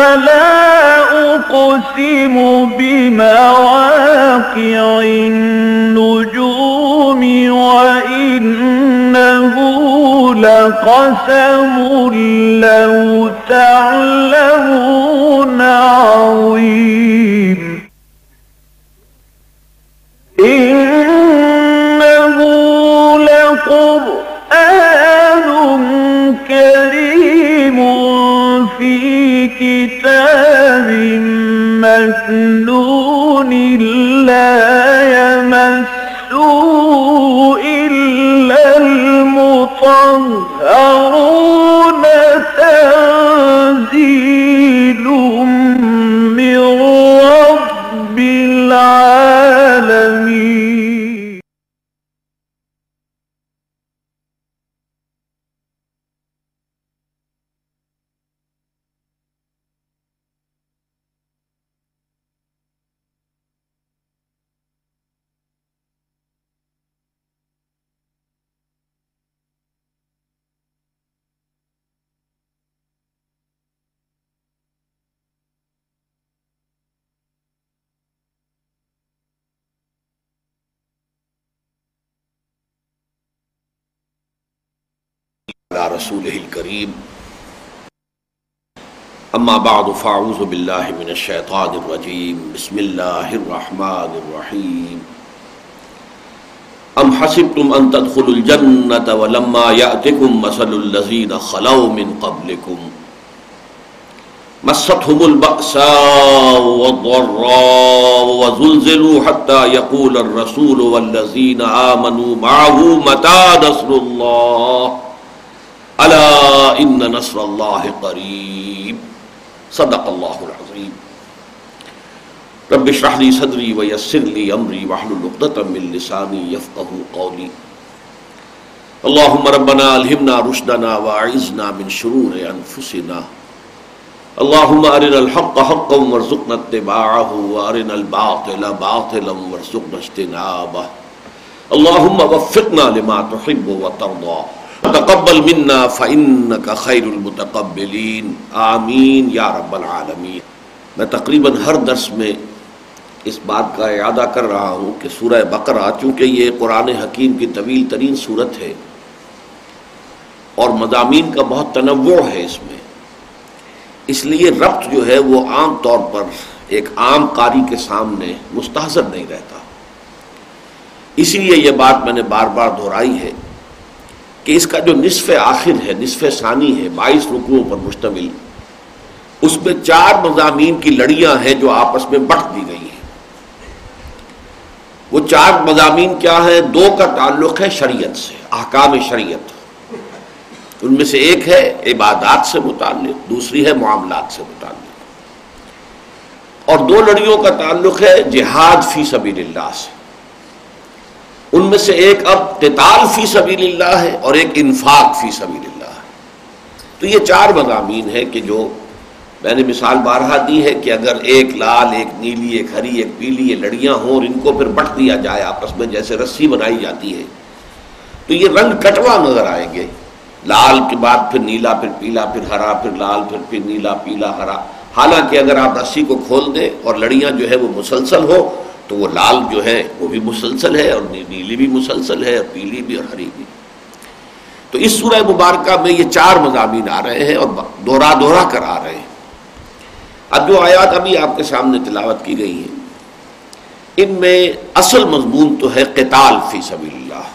فلا أقسم بمواقع النجوم وإنه لقسم لو تعلمون عظيم. إنه لقرآن كتاب مكنون لا يمسه إلا المطهرون. تنزيل من رب العالمين. رسوله الكريم. أما بعد فأعوذ بالله من الشيطان الرجيم. بسم الله الرحمن الرحيم. أم حسبتم أن تدخلوا الجنة ولما يأتكم مثل الذين خلوا من قبلكم؟ مستهم البأساء والضراء وزلزلوا حتى يقول الرسول والذين آمنوا معه متى نصر الله؟ الا ان نصر اللہ قریب صدق اللہ العظیم رب اشرح لي صدری ويسر لي امری واحلل عقدة من لسانی يفقهوا قولی اللهم ربنا الهمنا رشدنا واعذنا من شرور انفسنا اللهم ارنا الحق حقا وارزقنا اتباعه وارنا الباطل باطلا وارزقنا اجتنابه. اللهم وفقنا لما تحب وترضى. تقبل منا فإنك خیر المتقبلین آمین یا رب العالمین. میں تقریباً ہر درس میں اس بات کا اعادہ کر رہا ہوں کہ سورہ بقرہ، چونکہ یہ قرآن حکیم کی طویل ترین صورت ہے اور مضامین کا بہت تنوع ہے اس میں، اس لیے ربط جو ہے وہ عام طور پر ایک عام قاری کے سامنے مستحضر نہیں رہتا۔ اسی لیے یہ بات میں نے بار بار دہرائی ہے کہ اس کا جو نصف آخر ہے، نصف ثانی ہے، بائیس رکوعوں پر مشتمل، اس میں چار مضامین کی لڑیاں ہیں جو آپس میں بٹ دی گئی ہیں۔ وہ چار مضامین کیا ہیں؟ دو کا تعلق ہے شریعت سے، احکام شریعت۔ ان میں سے ایک ہے عبادات سے متعلق، دوسری ہے معاملات سے متعلق۔ اور دو لڑیوں کا تعلق ہے جہاد فی سبیل اللہ سے۔ ان میں سے ایک اب قتال فی سبیل اللہ ہے اور ایک انفاق فی سبیل اللہ ہے۔ تو یہ چار مضامین ہیں کہ جو میں نے مثال بارہا دی ہے کہ اگر ایک لال، ایک نیلی، ایک ہری، ایک پیلی، یہ لڑیاں ہوں اور ان کو پھر بٹ دیا جائے، آپس میں جیسے رسی بنائی جاتی ہے، تو یہ رنگ کٹوا نظر آئیں گے۔ لال کے بعد پھر نیلا، پھر پیلا، پھر ہرا، پھر لال، پھر پھر نیلا، پیلا، ہرا۔ حالانکہ اگر آپ رسی کو کھول دیں اور لڑیاں جو ہے وہ مسلسل ہو تو وہ لال جو ہے وہ بھی مسلسل ہے اور نیلی بھی مسلسل ہے اور پیلی بھی اور ہری بھی۔ تو اس سورہ مبارکہ میں یہ چار مضامین آ رہے ہیں اور دوہرا دوہرا کر آ رہے ہیں۔ اب جو آیات ابھی آپ کے سامنے تلاوت کی گئی ہیں، ان میں اصل مضمون تو ہے قتال فی سبیل اللہ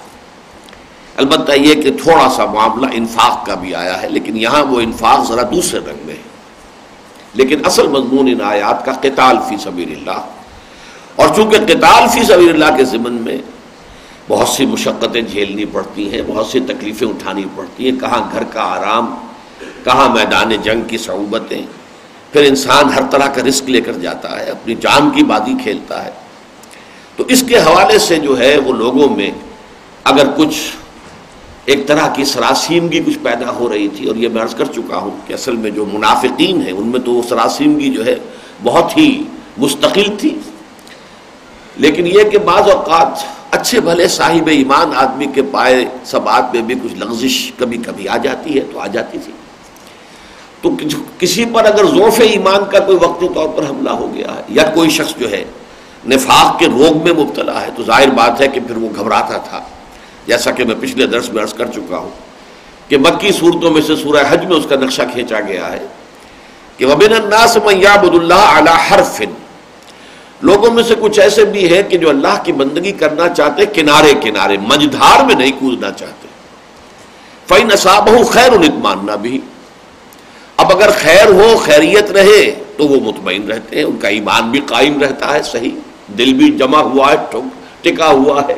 البتہ یہ کہ تھوڑا سا معاملہ انفاق کا بھی آیا ہے، لیکن یہاں وہ انفاق ذرا دوسرے رنگ میں ہے۔ لیکن اصل مضمون ان آیات کا قتال فی سبیل اللہ اور چونکہ قتال فی سبیل اللہ کے ضمن میں بہت سی مشقتیں جھیلنی پڑتی ہیں، بہت سی تکلیفیں اٹھانی پڑتی ہیں، کہاں گھر کا آرام، کہاں میدان جنگ کی صعوبتیں، پھر انسان ہر طرح کا رسک لے کر جاتا ہے، اپنی جان کی بازی کھیلتا ہے۔ تو اس کے حوالے سے جو ہے، وہ لوگوں میں اگر کچھ ایک طرح کی سراسیمگی کچھ پیدا ہو رہی تھی، اور یہ میں عرض کر چکا ہوں کہ اصل میں جو منافقین ہیں، ان میں تو وہ سراسیمگی جو ہے، بہت ہی مستقل تھی۔ لیکن یہ کہ بعض اوقات اچھے بھلے صاحب ایمان آدمی کے پائے سبات میں بھی کچھ لغزش کبھی کبھی آ جاتی ہے تو آ جاتی تھی۔ تو کسی پر اگر ذوف ایمان کا کوئی وقتی طور پر حملہ ہو گیا ہے یا کوئی شخص جو ہے نفاق کے روگ میں مبتلا ہے تو ظاہر بات ہے کہ پھر وہ گھبراتا تھا۔ جیسا کہ میں پچھلے درس میں عرض کر چکا ہوں کہ مکی صورتوں میں سے سورہ حج میں اس کا نقشہ کھینچا گیا ہے کہ وبین الناس من یعبد اللہ علی حرف لوگوں میں سے کچھ ایسے بھی ہیں کہ جو اللہ کی بندگی کرنا چاہتے کنارے کنارے، مجدھار میں نہیں کودنا چاہتے۔ فی نصاب خیر اطماننا بھی اب اگر خیر ہو، خیریت رہے تو وہ مطمئن رہتے ہیں، ان کا ایمان بھی قائم رہتا ہے، صحیح۔ دل بھی جمع ہوا ہے ٹکا ہوا ہے۔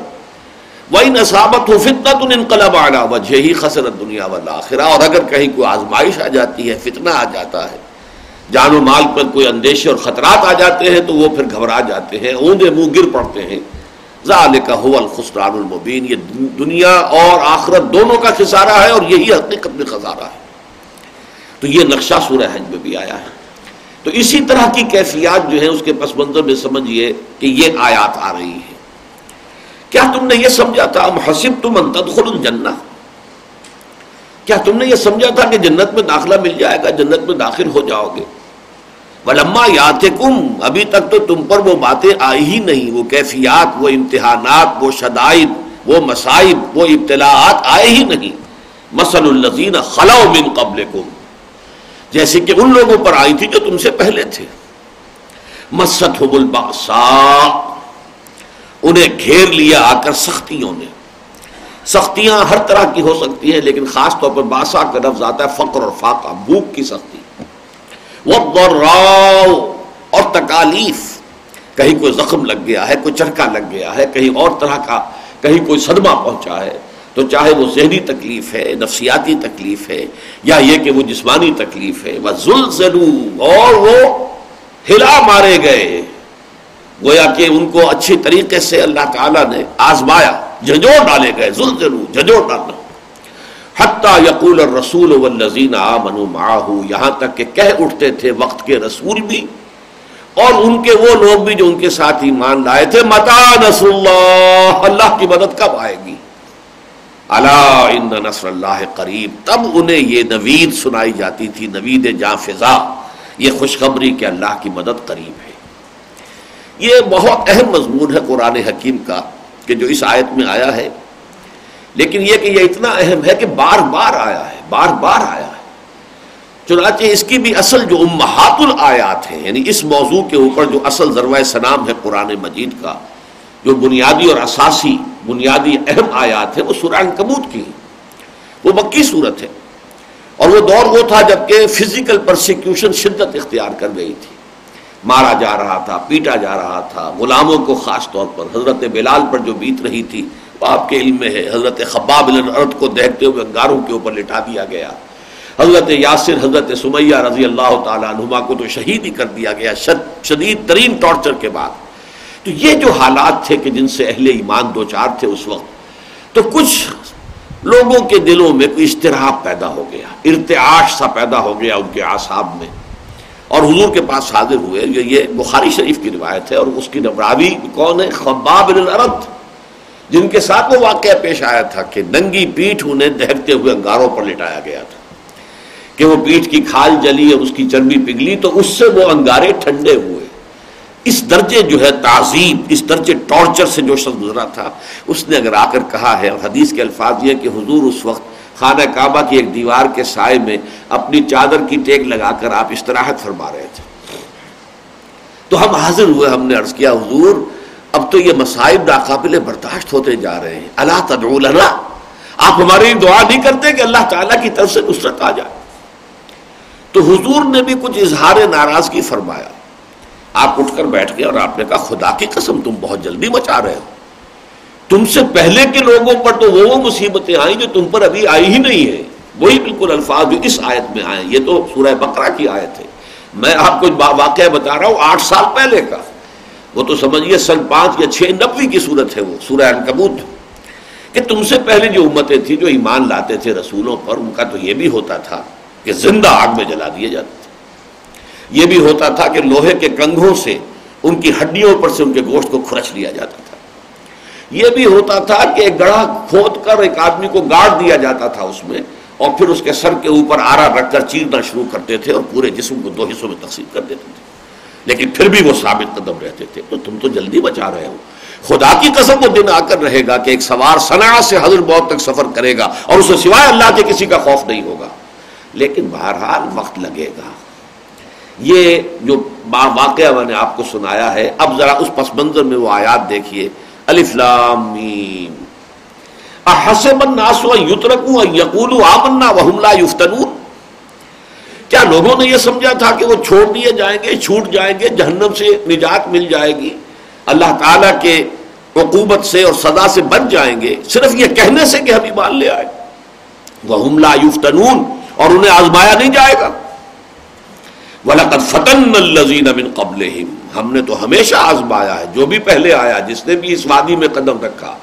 وہی نصابت ہو فتنا تو انقلاب آنا وجہ ہی خسرت دنیا والا اور اگر کہیں کوئی آزمائش آ جاتی ہے، فتنہ آ جاتا ہے جان و مال پر کوئی اندیشے اور خطرات آ جاتے ہیں تو وہ پھر گھبرا جاتے ہیں، اوندے منہ گر پڑتے ہیں۔ ذالک هو الخسران المبین۔ یہ دنیا اور آخرت دونوں کا خسارہ ہے اور یہی حقیقت میں خسارہ ہے۔ تو یہ نقشہ سورہ حج میں بھی آیا ہے۔ تو اسی طرح کی کیفیات جو ہیں اس کے پس منظر میں سمجھیے کہ یہ آیات آ رہی ہے کیا تم نے یہ سمجھا تھا؟ محسب تم انتدخل الجنہ۔ کیا تم نے یہ سمجھا تھا کہ جنت میں داخلہ مل جائے گا؟ جنت میں داخل ہو جاؤ گے۔ ولما یات کم ابھی تک تو تم پر وہ باتیں آئی ہی نہیں، وہ کیفیات، وہ امتحانات، وہ شدائد، وہ مصائب، وہ ابتلاعات آئے ہی نہیں۔ مسل الزین خلا من قبل جیسے کہ ان لوگوں پر آئی تھی جو تم سے پہلے تھے۔ مست حب الباسا انہیں گھیر لیا آ کر سختیوں نے۔ سختیاں ہر طرح کی ہو سکتی ہیں، لیکن خاص طور پر باسا کا لفظ آتا ہے فقر اور فاقہ، بھوک کی سختی۔ وہ اور تکالیف کہیں کوئی زخم لگ گیا ہے، کوئی چرکا لگ گیا ہے، کہیں اور طرح کا، کہیں کوئی صدمہ پہنچا ہے، تو چاہے وہ ذہنی تکلیف ہے، نفسیاتی تکلیف ہے، یا یہ کہ وہ جسمانی تکلیف ہے وہ ذل اور وہ ہلا مارے گئے۔ گویا کہ ان کو اچھی طریقے سے اللہ تعالیٰ نے آزمایا جھجوڑ ڈالے گئے ذل ضرور جھجوڑ ڈالنا۔ حتیٰ یقول الرسول والذین آمنوا معاہو، یہاں تک کہ کہہ اٹھتے تھے وقت کے رسول بھی، اور ان کے وہ لوگ بھی جو ان کے ساتھ ایمان لائے تھے، متا نصر اللہ اللہ کی مدد کب آئے گی؟ اللہ ان نصر اللہ قریب۔ تب انہیں یہ نوید سنائی جاتی تھی، نوید جاں فضا یہ خوشخبری کہ اللہ کی مدد قریب ہے۔ یہ بہت اہم مضمون ہے قرآن حکیم کا، کہ جو اس آیت میں آیا ہے لیکن یہ کہ یہ اتنا اہم ہے کہ بار بار آیا ہے، بار بار آیا ہے۔ چنانچہ اس کی بھی اصل جو امہات الآیات ہیں یعنی اس موضوع کے اوپر جو اصل ذروۂ سلام ہے قرآن مجید کا، جو بنیادی اور اساسی بنیادی اہم آیات ہیں، وہ سورہ کبوت کی وہ مکی صورت ہے۔ اور وہ دور وہ تھا جبکہ فزیکل پرسیکیوشن شدت اختیار کر گئی تھی۔ مارا جا رہا تھا، پیٹا جا رہا تھا۔ غلاموں کو خاص طور پر حضرت بلال پر جو بیت رہی تھی آپ کے علم میں ہے۔ حضرت خباب الرد کو دیکھتے ہوئے انگاروں کے اوپر لٹا دیا گیا۔ حضرت یاسر، حضرت سمیہ رضی اللہ تعالیٰ عنہما کو تو شہید ہی کر دیا گیا شدید ترین ٹارچر کے بعد۔ تو یہ جو حالات تھے کہ جن سے اہل ایمان دو چار تھے اس وقت، تو کچھ لوگوں کے دلوں میں کوئی اشتراک پیدا ہو گیا، ارتعاش سا پیدا ہو گیا ان کے آساب میں۔ اور حضور کے پاس حاضر ہوئے، یہ بخاری شریف کی روایت ہے اور اس کی نبراوی کون ہے؟ خباب الرد جن کے ساتھ وہ واقعہ پیش آیا تھا کہ ننگی پیٹھ انہیں دہتے ہوئے انگاروں پر لٹایا گیا تھا کہ وہ پیٹھ کی کھال جلی اور اس کی چربی پگلی تو اس سے وہ انگارے ٹھنڈے ہوئے۔ اس درجے جو ہے تعظیم اس درجے ٹارچر سے جو شخص گزرا تھا، اس نے اگر آ کر کہا ہے، اور حدیث کے الفاظ یہ کہ حضور اس وقت خانہ کعبہ کی ایک دیوار کے سائے میں اپنی چادر کی ٹیک لگا کر آپ استراحت فرما رہے تھے۔ تو ہم حاضر ہوئے، ہم نے عرض کیا، حضور اب تو یہ مسائب ناقابل برداشت ہوتے جا رہے ہیں۔ اللہ تدعو لنا۔ آپ ہماری دعا نہیں کرتے کہ اللہ تعالیٰ کی طرف سے نصرت آ جائے۔ تو حضور نے بھی کچھ اظہار ناراضگی فرمایا۔ آپ اٹھ کر بیٹھ گئے اور آپ نے کہا، خدا کی قسم، تم بہت جلدی مچا رہے ہو۔ تم سے پہلے کے لوگوں پر تو وہ مصیبتیں آئیں جو تم پر ابھی آئی ہی نہیں ہے وہی بالکل الفاظ جو اس آیت میں آئے یہ تو سورہ بقرہ کی آیت ہے۔ میں آپ کو واقعہ بتا رہا ہوں، آٹھ سال پہلے کا۔ وہ تو سمجھیے سن پانچ یا چھ نبوی کی صورت ہے وہ، سورہ انکبوت کہ تم سے پہلے جو امتیں تھیں جو ایمان لاتے تھے رسولوں پر، ان کا تو یہ بھی ہوتا تھا کہ زندہ آگ میں جلا دیے جاتے تھے۔ یہ بھی ہوتا تھا کہ لوہے کے کنگھوں سے ان کی ہڈیوں پر سے ان کے گوشت کو کھرچ لیا جاتا تھا۔ یہ بھی ہوتا تھا کہ ایک گڑھا کھود کر ایک آدمی کو گاڑ دیا جاتا تھا اس میں اور پھر اس کے سر کے اوپر آرا رکھ کر چیرنا شروع کرتے تھے اور پورے جسم کو دو حصوں میں تقسیم کر دیتے تھے۔ لیکن پھر بھی وہ ثابت قدم رہتے تھے۔ تو تم تو جلدی بچا رہے ہو۔ خدا کی قسم وہ دن آ کر رہے گا کہ ایک سوار صنع سے حضر بہت تک سفر کرے گا اور اسے سوائے اللہ کے کسی کا خوف نہیں ہوگا۔ لیکن بہرحال وقت لگے گا۔ یہ جو واقعہ میں نے آپ کو سنایا ہے، اب ذرا اس پس منظر میں وہ آیات دیکھیے۔ الف الفلام حسب الناس یترکو یقولو آمنا وهم لا یفتنون۔ لوگوں نے یہ سمجھا تھا کہ وہ چھوڑ دیے جائیں گے، چھوٹ جائیں گے، جہنم سے نجات مل جائے گی۔ اللہ تعالیٰ کے عقوبت سے اور صدا سے بچ جائیں گے۔ صرف یہ کہنے سے کہ ہم ایمان لے آئے۔ وہ حملہ یفتنون اور انہیں آزمایا نہیں جائے گا۔ وَلَقَدْ فَتَنَّ الَّذِينَ مِن قَبْلِهِمْ۔ ہم نے تو ہمیشہ آزمایا ہے۔ جو بھی پہلے آیا، جس نے بھی اس وادی میں قدم رکھا،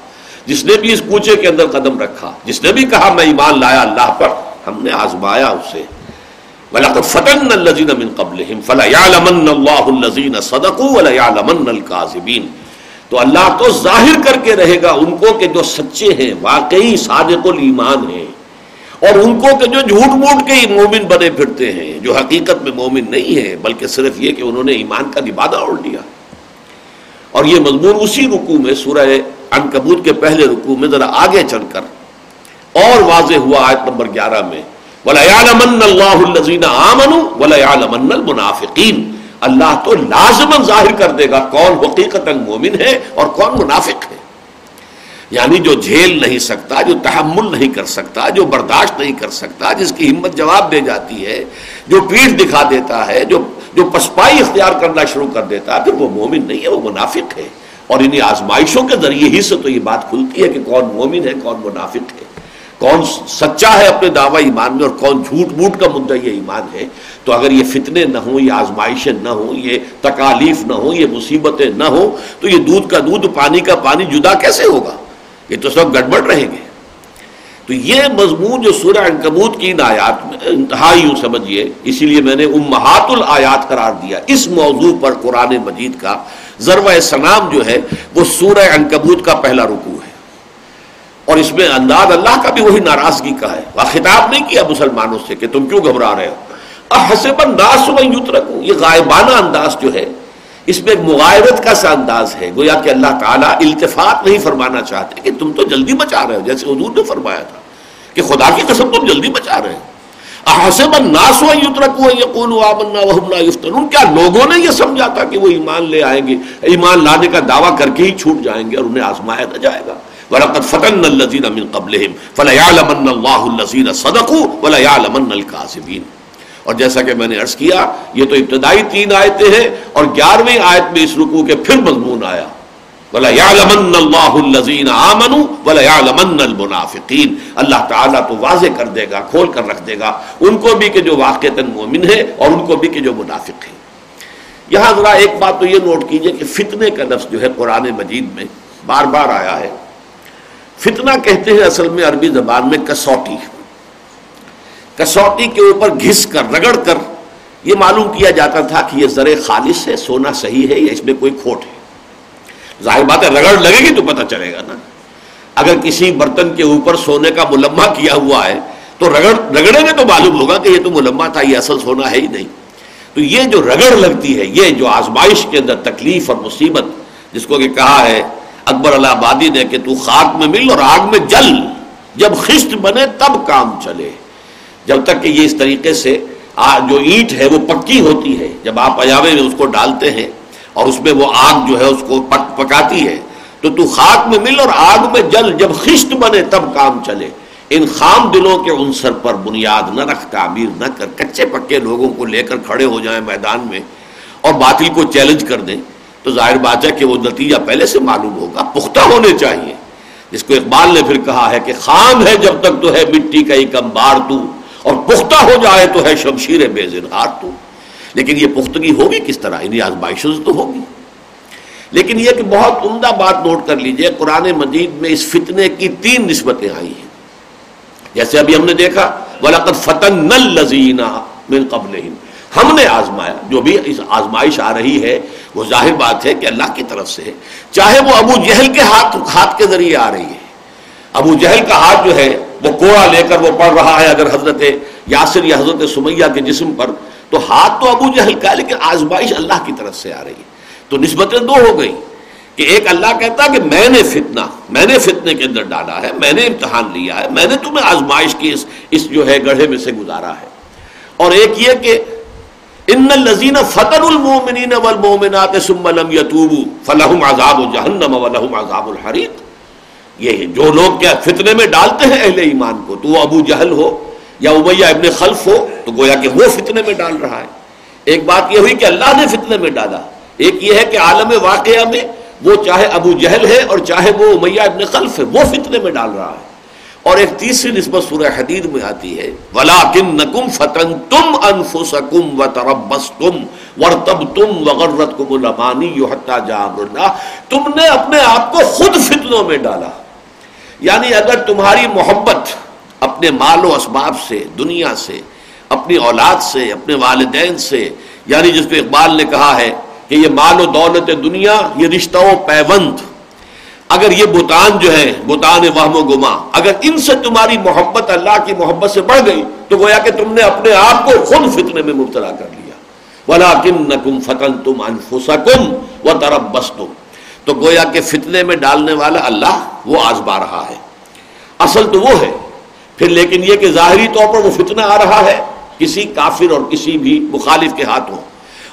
جس نے بھی اس کوچے کے اندر قدم رکھا، جس نے بھی کہا میں ایمان لایا اللہ پر، ہم نے آزمایا اسے۔ وَلَقَدْ فَتَنَّ الَّذِينَ مِن قَبْلِهِمْ فَلَيَعْلَمَنَّ اللَّهُ الَّذِينَ صَدَقُوا وَلَيَعْلَمَنَّ الْكَاذِبِينَ. تو اللہ تو ظاہر کر کے رہے گا ان کو کہ جو سچے ہیں، واقعی صادق الایمان ہیں۔ اور ان کو کہ جو جھوٹ موٹ کے ہی مومن بنے پھرتے ہیں۔ جو حقیقت میں مومن نہیں ہے، بلکہ صرف یہ کہ انہوں نے ایمان کا نبادہ اوڑ لیا۔ اور یہ مضمون اسی رکوع میں، سورہ انکبوت کے پہلے رکوع میں ذرا آگے چل کر اور واضح ہوا آیت نمبر گیارہ میں۔ وَلَيَعْلَمَنَّ اللَّهُ الَّذِينَ آمَنُوا وَلَيَعْلَمَنَّ الْمُنَافِقِينَ۔ اللہ تو لازمن ظاہر کر دے گا کون حقیقت مومن ہے اور کون منافق ہے۔ یعنی جو جھیل نہیں سکتا، جو تحمل نہیں کر سکتا، جو برداشت نہیں کر سکتا، جس کی ہمت جواب دے جاتی ہے، جو پیٹھ دکھا دیتا ہے، جو جو پسپائی اختیار کرنا شروع کر دیتا ہے، پھر وہ مومن نہیں ہے، وہ منافق ہے۔ اور انہیں آزمائشوں کے ذریعے ہی سے تو یہ بات کھلتی ہے کہ کون مومن ہے، کون منافق ہے۔ کون سچا ہے اپنے دعوی ایمان میں اور کون جھوٹ موٹ کا مدعا یہ ایمان ہے، تو اگر یہ فتنے نہ ہوں، یہ آزمائشیں نہ ہوں، یہ تکالیف نہ ہوں، یہ مصیبتیں نہ ہوں، تو یہ دودھ کا دودھ، پانی کا پانی جدا کیسے ہوگا؟ یہ تو سب گڑبڑ رہیں گے۔ تو یہ مضمون جو سورہ انکبوت کی ان آیات میں انتہائی یوں سمجھیے، اسی لیے میں نے امہات الآیات قرار دیا۔ اس موضوع پر قرآن مجید کا ضرور سلام جو ہے، وہ سورہ انکبوت کا پہلا رکوع ہے۔ اور اس میں انداز اللہ کا بھی وہی ناراضگی کا ہے۔ وہ خطاب نہیں کیا مسلمانوں سے کہ تم کیوں گھبرا رہے ہو؟ حسب انداز میں یوت رکھوں یہ غائبانہ انداز جو ہے، اس میں ایک مغائرت کا سا انداز ہے۔ گویا کہ اللہ تعالیٰ التفات نہیں فرمانا چاہتے کہ تم تو جلدی بچا رہے ہو، جیسے حضور نے فرمایا تھا کہ خدا کی قسم تم جلدی بچا رہے ہو۔ حسب الناس یفتنون۔ کیا لوگوں نے یہ سمجھا تھا کہ وہ ایمان لے آئیں گے؟ ایمان لانے کا دعویٰ کر کے ہی چھوٹ جائیں گے اور انہیں آزمایا نہ جائے گا؟ وَلَقَدْ فَتَنَّ الَّذِينَ مِن قَبْلِهِمْ فَلَيَعْلَمَنَّ اللَّهُ الَّذِينَ صَدَقُوا وَلَيَعْلَمَنَّ الْكَاذِبِينَ۔ اور جیسا کہ میں نے عرض کیا، یہ تو ابتدائی تین آیتیں ہیں اور گیارہویں آیت میں اس رکوع کے پھر مضمون آیا۔ وَلَيَعْلَمَنَّ اللَّهُ الَّذِينَ آمَنُوا وَلَيَعْلَمَنَّ الْمُنَافِقِينَ۔ اللہ تعالیٰ تو واضح کر دے گا، کھول کر رکھ دے گا ان کو بھی کہ جو واقعتاً مومن ہے اور ان کو بھی کہ جو منافق ہے یہاں ذرا ایک بات تو یہ نوٹ کیجیے کہ فتنے کا لفظ جو ہے قرآن مجید میں بار بار آیا ہے۔ فتنہ کہتے ہیں اصل میں عربی زبان میں کسوٹی۔ کسوٹی کے اوپر گھس کر، رگڑ کر، یہ معلوم کیا جاتا تھا کہ یہ زر خالص ہے، سونا صحیح ہے یا اس میں کوئی کھوٹ ہے۔ ظاہر بات ہے، رگڑ لگے گی تو پتہ چلے گا نا۔ اگر کسی برتن کے اوپر سونے کا ملمہ کیا ہوا ہے، تو رگڑ، رگڑے میں تو معلوم ہوگا کہ یہ تو ملمہ تھا، یہ اصل سونا ہے ہی نہیں۔ تو یہ جو رگڑ لگتی ہے، یہ جو آزمائش کے اندر تکلیف اور مصیبت، جس کو کہ کہا ہے اکبر اللہ آبادی نے کہ تو خاک میں مل اور آگ میں جل۔ جب خشت بنے تب کام چلے۔ جب تک کہ یہ اس طریقے سے جو اینٹ ہے وہ پکی ہوتی ہے۔ جب آپ ایاوے میں اس کو ڈالتے ہیں اور اس میں وہ آگ جو ہے اس کو پک، پکاتی ہے، تو تو خاک میں مل اور آگ میں جل۔ جب خشت بنے تب کام چلے۔ ان خام دلوں کے عنصر پر بنیاد نہ رکھ، تعمیر نہ کر۔ کچے پکے لوگوں کو لے کر کھڑے ہو جائیں میدان میں اور باطل کو چیلنج کر دیں۔ تو ظاہر بات ہے کہ وہ نتیجہ پہلے سے معلوم ہوگا، پختہ ہونے چاہیے۔ جس کو اقبال نے پھر کہا ہے کہ خام ہے جب تک تو ہے مٹی کا ایک امبار تو، اور پختہ ہو جائے تو ہے شمشیر بے زنہار تو۔ لیکن یہ پختگی ہوگی کس طرح؟ انہیں آزمائشوں سے تو ہوگی۔ لیکن یہ کہ بہت عمدہ بات نوٹ کر لیجیے، قرآن مجید میں اس فتنے کی تین نسبتیں آئی ہیں۔ جیسے ابھی ہم نے دیکھا، وَلَقَدْ فَتَنَّ الَّذِينَ مِن قَبْلِهِمْ۔ ہم نے آزمایا، جو بھی اس آزمائش آ رہی ہے، وہ ظاہر بات ہے کہ اللہ کی طرف سے ہے۔ چاہے وہ ابو جہل کے ہاتھ ہاتھ کے ذریعے آ رہی ہے۔ ابو جہل کا ہاتھ جو ہے، وہ کوڑا لے کر وہ پڑھ رہا ہے۔ اگر حضرت یاسر یا حضرت سمیہ کے جسم پر، تو ہاتھ تو ابو جہل کا ہے، لیکن آزمائش اللہ کی طرف سے آ رہی ہے۔ تو نسبتیں دو ہو گئی کہ ایک اللہ کہتا کہ میں نے فتنہ، میں نے فتنے کے اندر ڈالا ہے، میں نے امتحان لیا ہے، میں نے تمہیں آزمائش کی اس اس جو ہے گڑھے میں سے گزارا ہے۔ اور ایک یہ کہ ان الزین فتح المومنین والمومنات ثم لم يتوبوا فلهم عذاب جہنم ولهم عذاب الحریق یہ جو لوگ کیا فتنے میں ڈالتے ہیں اہل ایمان کو، تو وہ ابو جہل ہو یا امیہ ابن خلف ہو، تو گویا کہ وہ فتنے میں ڈال رہا ہے۔ ایک بات یہ ہوئی کہ اللہ نے فتنے میں ڈالا۔ ایک یہ ہے کہ عالم واقعہ میں وہ چاہے ابو جہل ہے اور چاہے وہ امیہ ابن خلف ہے، وہ فتنے میں ڈال رہا ہے۔ اور ایک تیسری نسبت سورہ حدید میں آتی ہے ولا کن نکم فتن تم انفسکم و تربس تم ورتب تم وغرت کم المانی تم نے اپنے آپ کو خود فتنوں میں ڈالا۔ یعنی اگر تمہاری محبت اپنے مال و اسباب سے، دنیا سے، اپنی اولاد سے، اپنے والدین سے یعنی جس کو اقبال نے کہا ہے کہ یہ مال و دولت دنیا، یہ رشتہ و پیوند اگر یہ بوتان جو ہے، بوتان وہم و گما، اگر ان سے تمہاری محبت اللہ کی محبت سے بڑھ گئی، تو گویا کہ تم نے اپنے آپ کو خود فتنے میں مبتلا کر لیا۔ ولا کم نکم فتن تم انفسکم و تربس تم تو گویا کہ فتنے میں ڈالنے والا اللہ وہ آزما رہا ہے۔ اصل تو وہ ہے۔ پھر لیکن یہ کہ ظاہری طور پر وہ فتنہ آ رہا ہے۔ کسی کافر اور کسی بھی مخالف کے ہاتھوں۔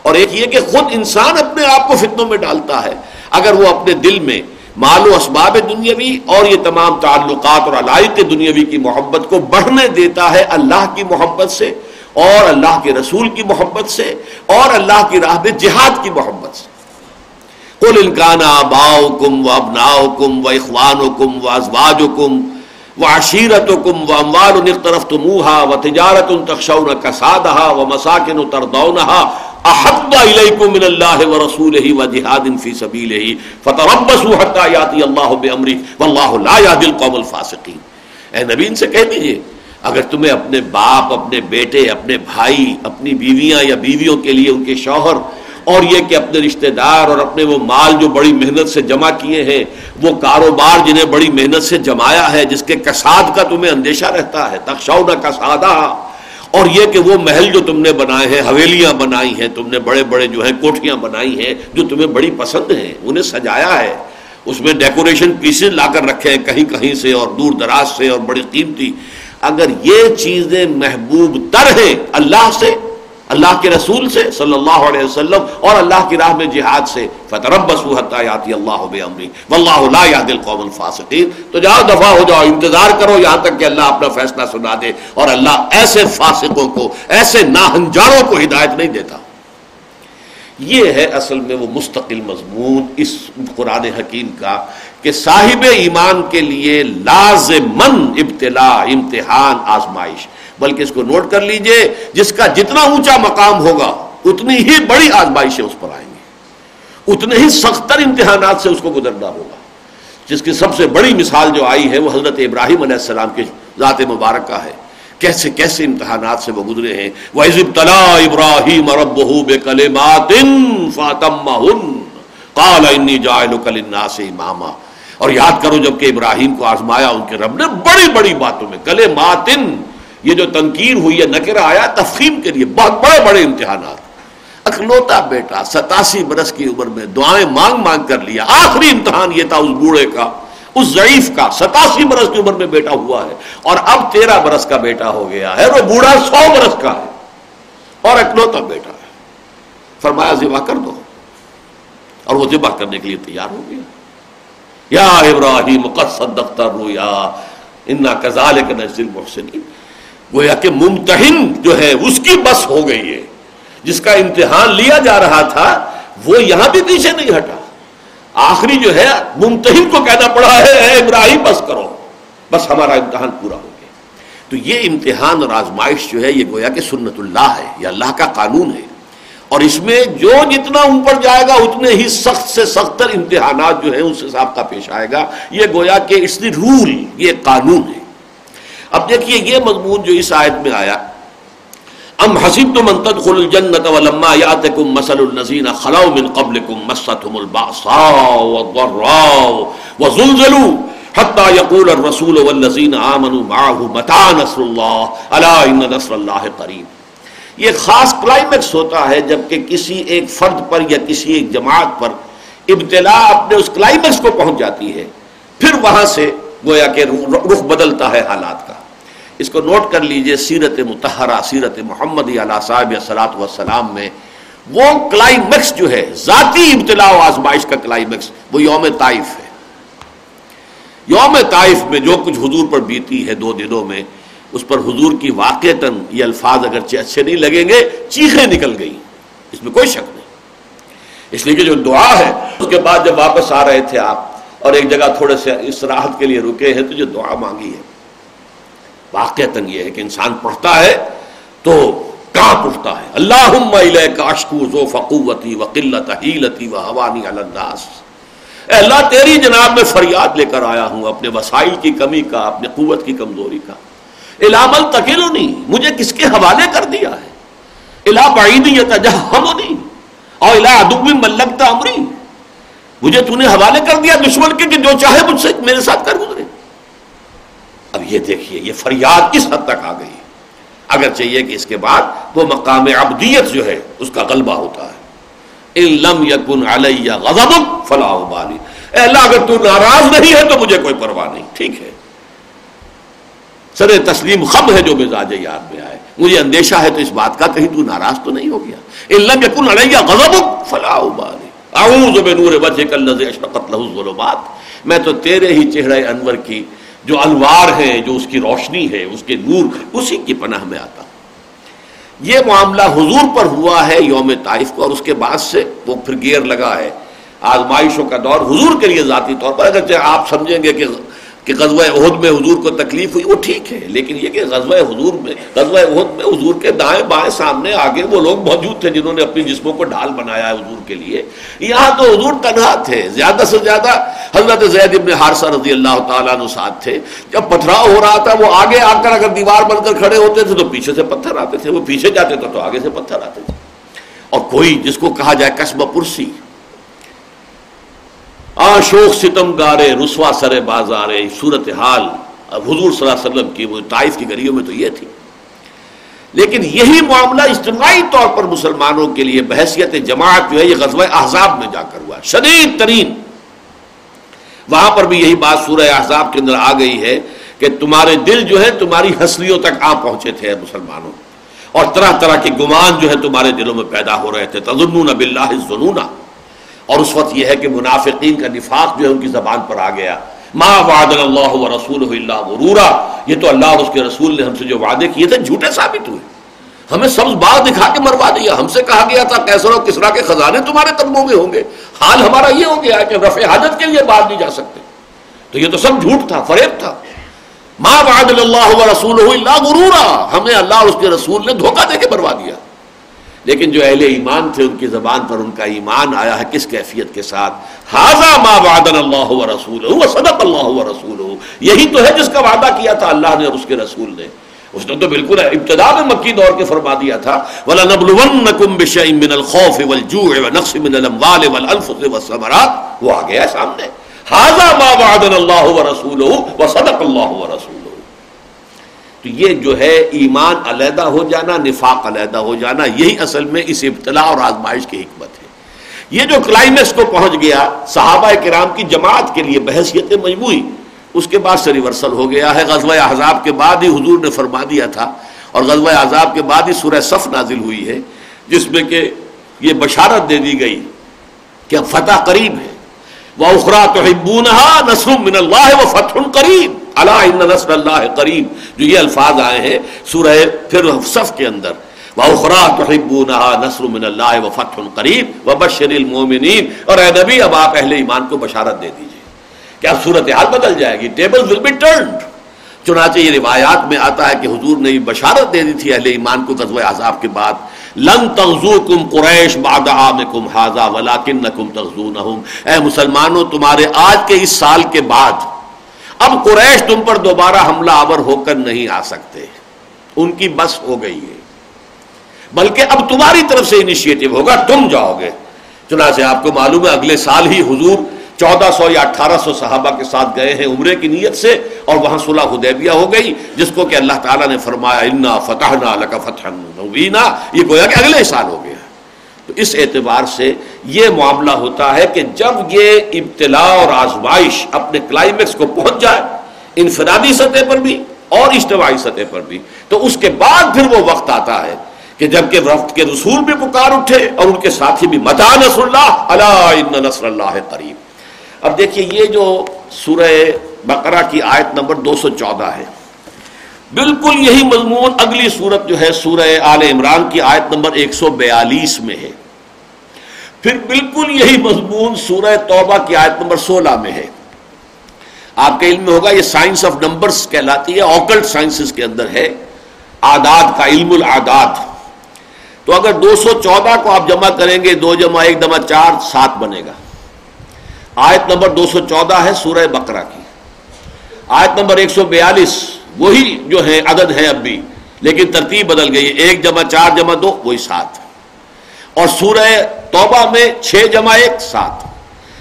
اور ایک یہ کہ خود انسان اپنے آپ کو فتنوں میں ڈالتا ہے۔ اگر وہ اپنے دل میں مال و اسباب دنیاوی اور یہ تمام تعلقات اور علائق دنیاوی کی محبت کو بڑھنے دیتا ہے اللہ کی محبت سے اور اللہ کے رسول کی محبت سے اور اللہ کی راہ میں جہاد کی محبت سے۔ قل انکان آباؤکم و ابناؤکم و اخوانکم و ازواجکم و عشیرتکم و اموال اقترفتموها و تجارت تخشون کسادها و مساکن تردونها احب الیکم من اللہ و رسولہ و جہاد فی سبیلہ فتربصوا حتى یاتی اللہ بامرہ واللہ لا یهدی القوم الفاسقین۔ اے نبی، ان سے کہہ دیجیے، اگر تمہیں اپنے باپ، اپنے بیٹے، اپنے بھائی، اپنی بیویاں یا بیویوں کے لیے ان کے شوہر اور یہ کہ اپنے رشتہ دار اور اپنے وہ مال جو بڑی محنت سے جمع کیے ہیں، وہ کاروبار جنہیں بڑی محنت سے جمایا ہے، جس کے کساد کا تمہیں اندیشہ رہتا ہے تخشاؤ نہ کسادہ۔ اور یہ کہ وہ محل جو تم نے بنائے ہیں، حویلیاں بنائی ہیں، تم نے بڑے بڑے جو ہیں کوٹھیاں بنائی ہیں، جو تمہیں بڑی پسند ہیں، انہیں سجایا ہے۔ اس میں ڈیکوریشن پیسز لا کر رکھے ہیں کہیں کہیں سے اور دور دراز سے اور بڑی قیمتی۔ اگر یہ چیزیں محبوب تر ہیں اللہ سے اللہ کے رسول سے صلی اللہ علیہ وسلم اور اللہ کی راہ میں جہاد سے فتربصوا حتى ياتي الله بامره والله لا يهدي القوم الفاسقين تو جاؤ دفع ہو جاؤ، انتظار کرو یہاں تک کہ اللہ اپنا فیصلہ سنا دے اور اللہ ایسے فاسقوں کو، ایسے ناہنجاروں کو ہدایت نہیں دیتا۔ یہ ہے اصل میں وہ مستقل مضمون اس قرآن حکیم کا کہ صاحب ایمان کے لیے لازمن ابتلا امتحان، آزمائش۔ بلکہ اس کو نوٹ کر لیجیے، جس کا جتنا اونچا مقام ہوگا، اتنی ہی بڑی آزمائشیں اس پر آئیں گی۔ اتنے ہی سختر امتحانات سے اس کو گزرنا ہوگا۔ جس کی سب سے بڑی مثال جو آئی ہے، وہ حضرت ابراہیم علیہ السلام کے ذات مبارک کا ہے۔ کیسے کیسے امتحانات سے وہ گزرے ہیں۔ وَإِذِ ابْتَلَا إِبْرَاهِيمَ رَبُّهُ بِكَلِمَاتٍ فَاتَمَّهُنْ قَالَ إِنِّي جَاعِلُكَ لِلنَّاسِ إِمَامًا۔ اور یاد کرو جبکہ ابراہیم کو آزمایا، ان کے رب نے بڑی بڑی باتوں میں کلماتن یہ جو تنقیر ہوئی ہے نکر آیا تفخیم کے لیے، بہت بڑے بڑے امتحانات۔ اکلوتا بیٹا، ستاسی برس کی عمر میں دعائیں مانگ مانگ کر لیا۔ آخری امتحان یہ تھا اس بوڑھے کا، اس ضعیف کا۔ ستاسی برس کی عمر میں بیٹا ہوا ہے اور اب تیرہ برس کا بیٹا ہو گیا ہے وہ بوڑھا سو برس کا ہے۔ اور اکلوتا بیٹا ہے۔ فرمایا، ذبح کر دو۔ اور وہ ذبح کرنے کے لیے تیار ہو گیا۔ یا ابراہیم، قد صدقت رویا انا کذالک نجزی المحسنین۔ گویا کہ ممتحن جو ہے، اس کی بس ہو گئی ہے۔ جس کا امتحان لیا جا رہا تھا، وہ یہاں بھی پیچھے نہیں ہٹا۔ آخری جو ہے، ممتحن کو کہنا پڑا ہے، اے ابراہیم، بس کرو۔ بس ہمارا امتحان پورا ہو گیا۔ تو یہ امتحان اور آزمائش جو ہے، یہ گویا کہ سنت اللہ ہے، یہ اللہ کا قانون ہے۔ اور اس میں جو جتنا اوپر جائے گا، اتنے ہی سخت سے سختر امتحانات جو ہیں، اس حساب کا پیش آئے گا۔ یہ گویا کہ اس رول، یہ قانون ہے۔ اب دیکھیے یہ مضمون جو اس آیت میں آیا، ام حسب تم انتد خل الجنت ولما یاتکم مثل الذین خلو من قبلکم مستهم الباساء والضراء وزلزلوا حتى يقول الرسول والذين آمنوا معه متى نصر الله؟ الا ان نصر الله قريب. یہ خاص کلائمیکس ہوتا ہے جبکہ کسی ایک فرد پر یا کسی ایک جماعت پر ابتلا اپنے اس کلائمیکس کو پہنچ جاتی ہے، پھر وہاں سے گویا کہ رخ بدلتا ہے حالات کا۔ اس کو نوٹ کر لیجیے سیرت متحرہ سیرت محمد علیہ صاحب صلاحت وسلام میں وہ کلائمیکس جو ہے، ذاتی ابتلا و آزمائش کا کلائمیکس وہ یوم طائف ہے۔ یوم طائف میں جو کچھ حضور پر بیتی ہے دو دنوں میں، اس پر حضور کی واقعتاً یہ الفاظ اگرچہ اچھے نہیں لگیں گے، چیخیں نکل گئی اس میں کوئی شک نہیں۔ اس لیے کہ جو دعا ہے، اس کے بعد جب واپس آ رہے تھے آپ اور ایک جگہ تھوڑے سے اس راحت کے لیے رکے ہیں، تو جو دعا مانگی ہے۔ واقعتاً یہ ہے کہ انسان پڑھتا ہے تو کہاں اٹھتا ہے؟ اللہ کاشکو ذو فقوتی و قلت ہیلتی و حوانی الناس۔ اے اللہ، تیری جناب میں فریاد لے کر آیا ہوں اپنے وسائل کی کمی کا، اپنے قوت کی کمزوری کا۔ الامل تکیلو نہیں مجھے کس کے حوالے کر دیا ہے؟ الہ بعیدی یتجہمنی اور الہ ادب ملکتا امری۔ مجھے تو نے حوالے کر دیا دشمن کے کہ جو چاہے مجھ سے میرے ساتھ کر گزرے۔ اب یہ دیکھیے، یہ فریاد کس حد تک آ گئی؟ اگر چاہیے کہ اس کے بعد وہ مقام عبدیت جو ہے، اس کا غلبہ ہوتا ہے۔ لم یکن علیہ غضب فلاح بالی اے اللہ، اگر تو ناراض نہیں ہے تو مجھے کوئی پرواہ نہیں۔ ٹھیک ہے۔ سر تسلیم خم ہے جو مزاج یاد میں آئے۔ مجھے اندیشہ ہے تو اس بات کا کہیں تو ناراض تو نہیں ہو گیا۔ لم یکن علیہ غضب فلاح بالی اعوذ بنور وجهك الذي اشرقت له الظلمات۔ میں تو تیرے ہی چہرہ انور کی جو انوار ہے جو اس کی روشنی ہے، اس کے نور، اسی کی پناہ میں آتا ہوں۔ یہ معاملہ حضور پر ہوا ہے یوم طائف کو، اور اس کے بعد سے وہ پھر گیئر لگا ہے۔ آزمائشوں کا دور حضور کے لیے ذاتی طور پر اگر آپ سمجھیں گے کہ کہ غزوہ عہد میں حضور کو تکلیف ہوئی، وہ ٹھیک ہے، لیکن یہ کہ غزوہ حضور میں، غزوہ عہد میں حضور کے دائیں بائیں سامنے آگے وہ لوگ موجود تھے جنہوں نے اپنی جسموں کو ڈھال بنایا ہے حضور کے لیے۔ یہاں تو حضور تنہا تھے، زیادہ سے زیادہ حضرت زید ابن حارثہ رضی اللہ تعالیٰ عنہ ساتھ تھے۔ جب پتھراؤ ہو رہا تھا، وہ آگے آ کر اگر دیوار بن کر کھڑے ہوتے تھے تو پیچھے سے پتھر آتے تھے، وہ پیچھے جاتے تھے تو آگے سے پتھر آتے تھے۔ اور کوئی جس کو کہا جائے قصبہ پرسی آشوق ستم گارے، رسوا سر بازارے صورت حال حضور صلی اللہ علیہ وسلم کی وہ طائف کی گریوں میں تو یہ تھی۔ لیکن یہی معاملہ اجتماعی طور پر مسلمانوں کے لیے بحثیت جماعت جو ہے، یہ غزوہ احزاب میں جا کر ہوا۔ شدید ترین۔ وہاں پر بھی یہی بات سورہ احزاب کے اندر آ گئی ہے کہ تمہارے دل جو ہے، تمہاری ہنسلیوں تک آ پہنچے تھے مسلمانوں۔ اور طرح طرح کے گمان جو ہے، تمہارے دلوں میں پیدا ہو رہے تھے۔ تجنون باللہ الظنونہ اور اس وقت یہ ہے کہ منافقین کا نفاق جو ہے ان کی زبان پر آ گیا۔ ما وعد اللہ و رسول اللہ غرورا۔ یہ تو اللہ اور اس کے رسول نے ہم سے جو وعدے کیے تھے، جھوٹے ثابت ہوئے۔ ہمیں سبز باغ دکھا کے مروا دیا۔ ہم سے کہا گیا تھا کیسر و کسرا کے خزانے تمہارے قدموں میں ہوں گے۔ حال ہمارا یہ ہو گیا کہ رفع حاجت کے لیے باہر نہیں جا سکتے۔ تو یہ تو سب جھوٹ تھا، فریب تھا۔ ما وعد اللہ و رسول اللہ غرورا۔ ہمیں اللہ اور اس کے رسول نے دھوکہ دے کے مروا دیا۔ لیکن جو اہل ایمان تھے ان کی زبان پر ان کا ایمان آیا ہے کس کیفیت کے ساتھ؟ حاضہ ما وعدن اللہ و رسول ہو صدق اللہ و رسول ہو یہی تو ہے جس کا وعدہ کیا تھا اللہ نے اور اس کے رسول نے۔ اس نے تو بالکل ابتدا میں مکی دور کے فرما دیا تھا۔ وَلَنَبْلُوَنَّكُمْ بِشَيْءٍ مِّنَ الْخَوْفِ وَالْجُوعِ وَنَقْصٍ مِّنَ الْأَمْوَالِ وَالْأَنفُسِ وَالثَّمَرَاتِ. وہ آ گیا سامنے۔ حاضہ ما وعدن اللہ و رسول وصدق اللہ و رسول تو یہ جو ہے ایمان علیحدہ ہو جانا، نفاق علیحدہ ہو جانا، یہی اصل میں اس ابتلا اور آزمائش کی حکمت ہے۔ یہ جو کلائمیکس کو پہنچ گیا، صحابہ کرام کی جماعت کے لیے بحثیت مجموعی، اس کے بعد سے ریورسل ہو گیا ہے۔ غزوہ احزاب کے بعد ہی حضور نے فرما دیا تھا اور غزوہ احزاب کے بعد ہی سورہ صف نازل ہوئی ہے، جس میں کہ یہ بشارت دے دی گئی کہ اب فتح قریب ہے۔ وہ اخرا تو نسر من اللہ و فتح قریب اللہ نصر اللہ قریب جو یہ الفاظ آئے ہیں سورہ پھر صف کے اندر. وَأُخْرَا تُحِبُّونَهَا نَصْرُ مِنَ اللَّهِ وَفَتْحٌ قَرِيب. وَبَشِّرِ الْمُؤْمِنِينَ. اور اے نبی، اب آپ اہل ایمان کو بشارت دے دیجیے. کیا صورتحال بدل جائے گی؟ ٹیبل ول بی ٹرنڈ چنانچہ یہ روایات میں آتا ہے کہ حضور نے بشارت دے دی تھی اہل ایمان کو غزوہ عذاب کے بعد. لن تغزوکم قریش بعد عامکم ھذا ولکنکم تغزونہم۔ اے مسلمانوں، تمہارے آج کے اس سال کے بعد اب قریش تم پر دوبارہ حملہ آور ہو کر نہیں آ سکتے۔ ان کی بس ہو گئی ہے۔ بلکہ اب تمہاری طرف سے انیشیٹو ہوگا، تم جاؤ گے۔ چنانچہ آپ کو معلوم ہے، اگلے سال ہی حضور چودہ سو یا اٹھارہ سو صحابہ کے ساتھ گئے ہیں عمرے کی نیت سے اور وہاں صلح حدیبیہ ہو گئی، جس کو کہ اللہ تعالیٰ نے فرمایا، انا فتح نہ فتح یہ گویا کہ اگلے سال ہو گیا تو اس اعتبار سے یہ معاملہ ہوتا ہے کہ جب یہ ابتلا اور آزمائش اپنے کلائمیکس کو پہنچ جائے، انفرادی سطح پر بھی اور اجتماعی سطح پر بھی، تو اس کے بعد پھر وہ وقت آتا ہے کہ جبکہ وقت کے رسول بھی پکار اٹھے اور ان کے ساتھی بھی متا نصر اللہ اللہ نصر اللہ قریب. اب دیکھیے یہ جو سورہ بقرہ کی آیت نمبر دو سو چودہ ہے۔ بالکل یہی مضمون اگلی صورت جو ہے سورہ آل عمران کی آیت نمبر ایک سو بیالیس میں ہے۔ پھر بالکل یہی مضمون سورہ توبہ کی آیت نمبر سولہ میں ہے۔ آپ کے علم میں ہوگا یہ سائنس آف نمبرز کہلاتی ہے آکلٹ سائنسز کے اندر ہے۔ آداد کا علم العادات تو اگر دو سو چودہ کو آپ جمع کریں گے، دو جمع ایک دمہ چار، سات بنے گا۔ آیت نمبر دو سو چودہ ہے سورہ بقرہ کی۔ آیت نمبر ایک سو بیالیس، وہی جو ہے عدد ہے اب بھی، لیکن ترتیب بدل گئی۔ ہے ایک جمع چار جمع دو، وہی سات۔ اور سورہ توبہ میں چھ جمع ایک، سات۔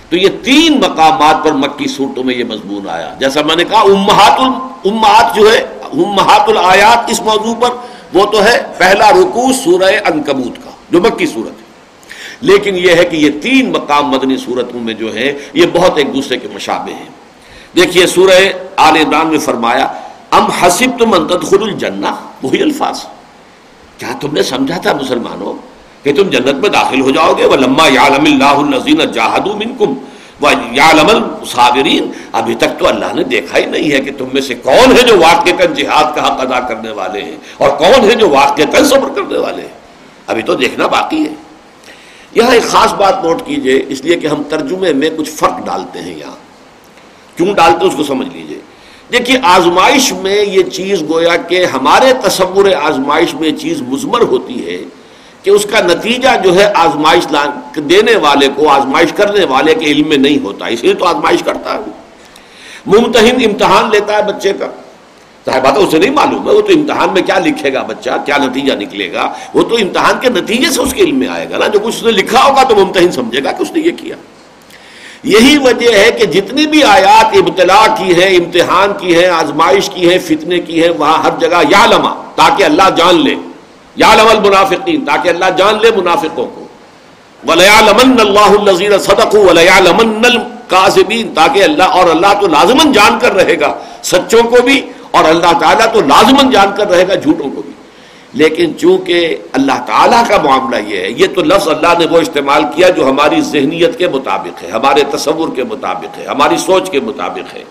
تو یہ تین مقامات پر مکی صورتوں میں یہ مضمون آیا۔ جیسا میں نے کہا امہات امہات جو ہے امہات الآیات اس موضوع پر، وہ تو ہے پہلا رکو سورہ انکبوت کا، جو مکی صورت ہے۔ لیکن یہ ہے کہ یہ تین مقام مدنی صورتوں میں جو ہے یہ بہت ایک دوسرے کے مشابے ہیں۔ دیکھیے، سورہ آل عمران میں فرمایا، ام حسب تم خود الجنہ؟ وہی الفاظ۔ کیا تم نے سمجھا تھا مسلمانوں کہ تم جنت میں داخل ہو جاؤ گے؟ وہ لما یالم اللہ الزین جاہد منکم صابرین ابھی تک تو اللہ نے دیکھا ہی نہیں ہے کہ تم میں سے کون ہے جو واقع جہاد کا حق ادا کرنے والے ہیں اور کون ہے جو واقع صبر کرنے والے ہیں۔ ابھی تو دیکھنا باقی ہے۔ یہاں ایک خاص بات نوٹ کیجیے، اس لیے کہ ہم ترجمے میں کچھ فرق ڈالتے ہیں یہاں۔ کیوں ڈالتے اس کو سمجھ لیجیے۔ دیکھیے، آزمائش میں یہ چیز گویا کہ ہمارے تصور آزمائش میں یہ چیز مزمر ہوتی ہے کہ اس کا نتیجہ جو ہے آزمائش دینے والے کو، آزمائش کرنے والے کے علم میں نہیں ہوتا اس لیے تو آزمائش کرتا ہے ممتحن امتحان لیتا ہے بچے کا۔ بات اسے نہیں معلوم ہے، وہ تو امتحان میں کیا لکھے گا بچہ، کیا نتیجہ نکلے گا؟ وہ تو امتحان کے نتیجے سے اس کے علم میں آئے گا نا۔ جو کچھ اس نے لکھا ہوگا تو ممتحن سمجھے گا کہ اس نے یہ کیا۔ یہی وجہ ہے کہ جتنی بھی آیات ابتلا کی ہے امتحان کی ہے آزمائش کی ہے فتنے کی ہے وہاں ہر جگہ یا لما تاکہ اللہ جان لے۔ یا لمل منافقین تاکہ اللہ جان لے منافقوں کو۔ ولیعلمن اللہ الذین صدقوا ولیعلمن القاذبین تاکہ اللہ اور اللہ تو لازمن جان کر رہے گا۔ سچوں کو بھی اور اللہ تعالیٰ تو لازمن جان کر رہے گا جھوٹوں کو بھی۔ لیکن چونکہ اللہ تعالیٰ کا معاملہ یہ ہے، یہ تو لفظ اللہ نے وہ استعمال کیا جو ہماری ذہنیت کے مطابق ہے، ہمارے تصور کے مطابق ہے، ہماری سوچ کے مطابق ہے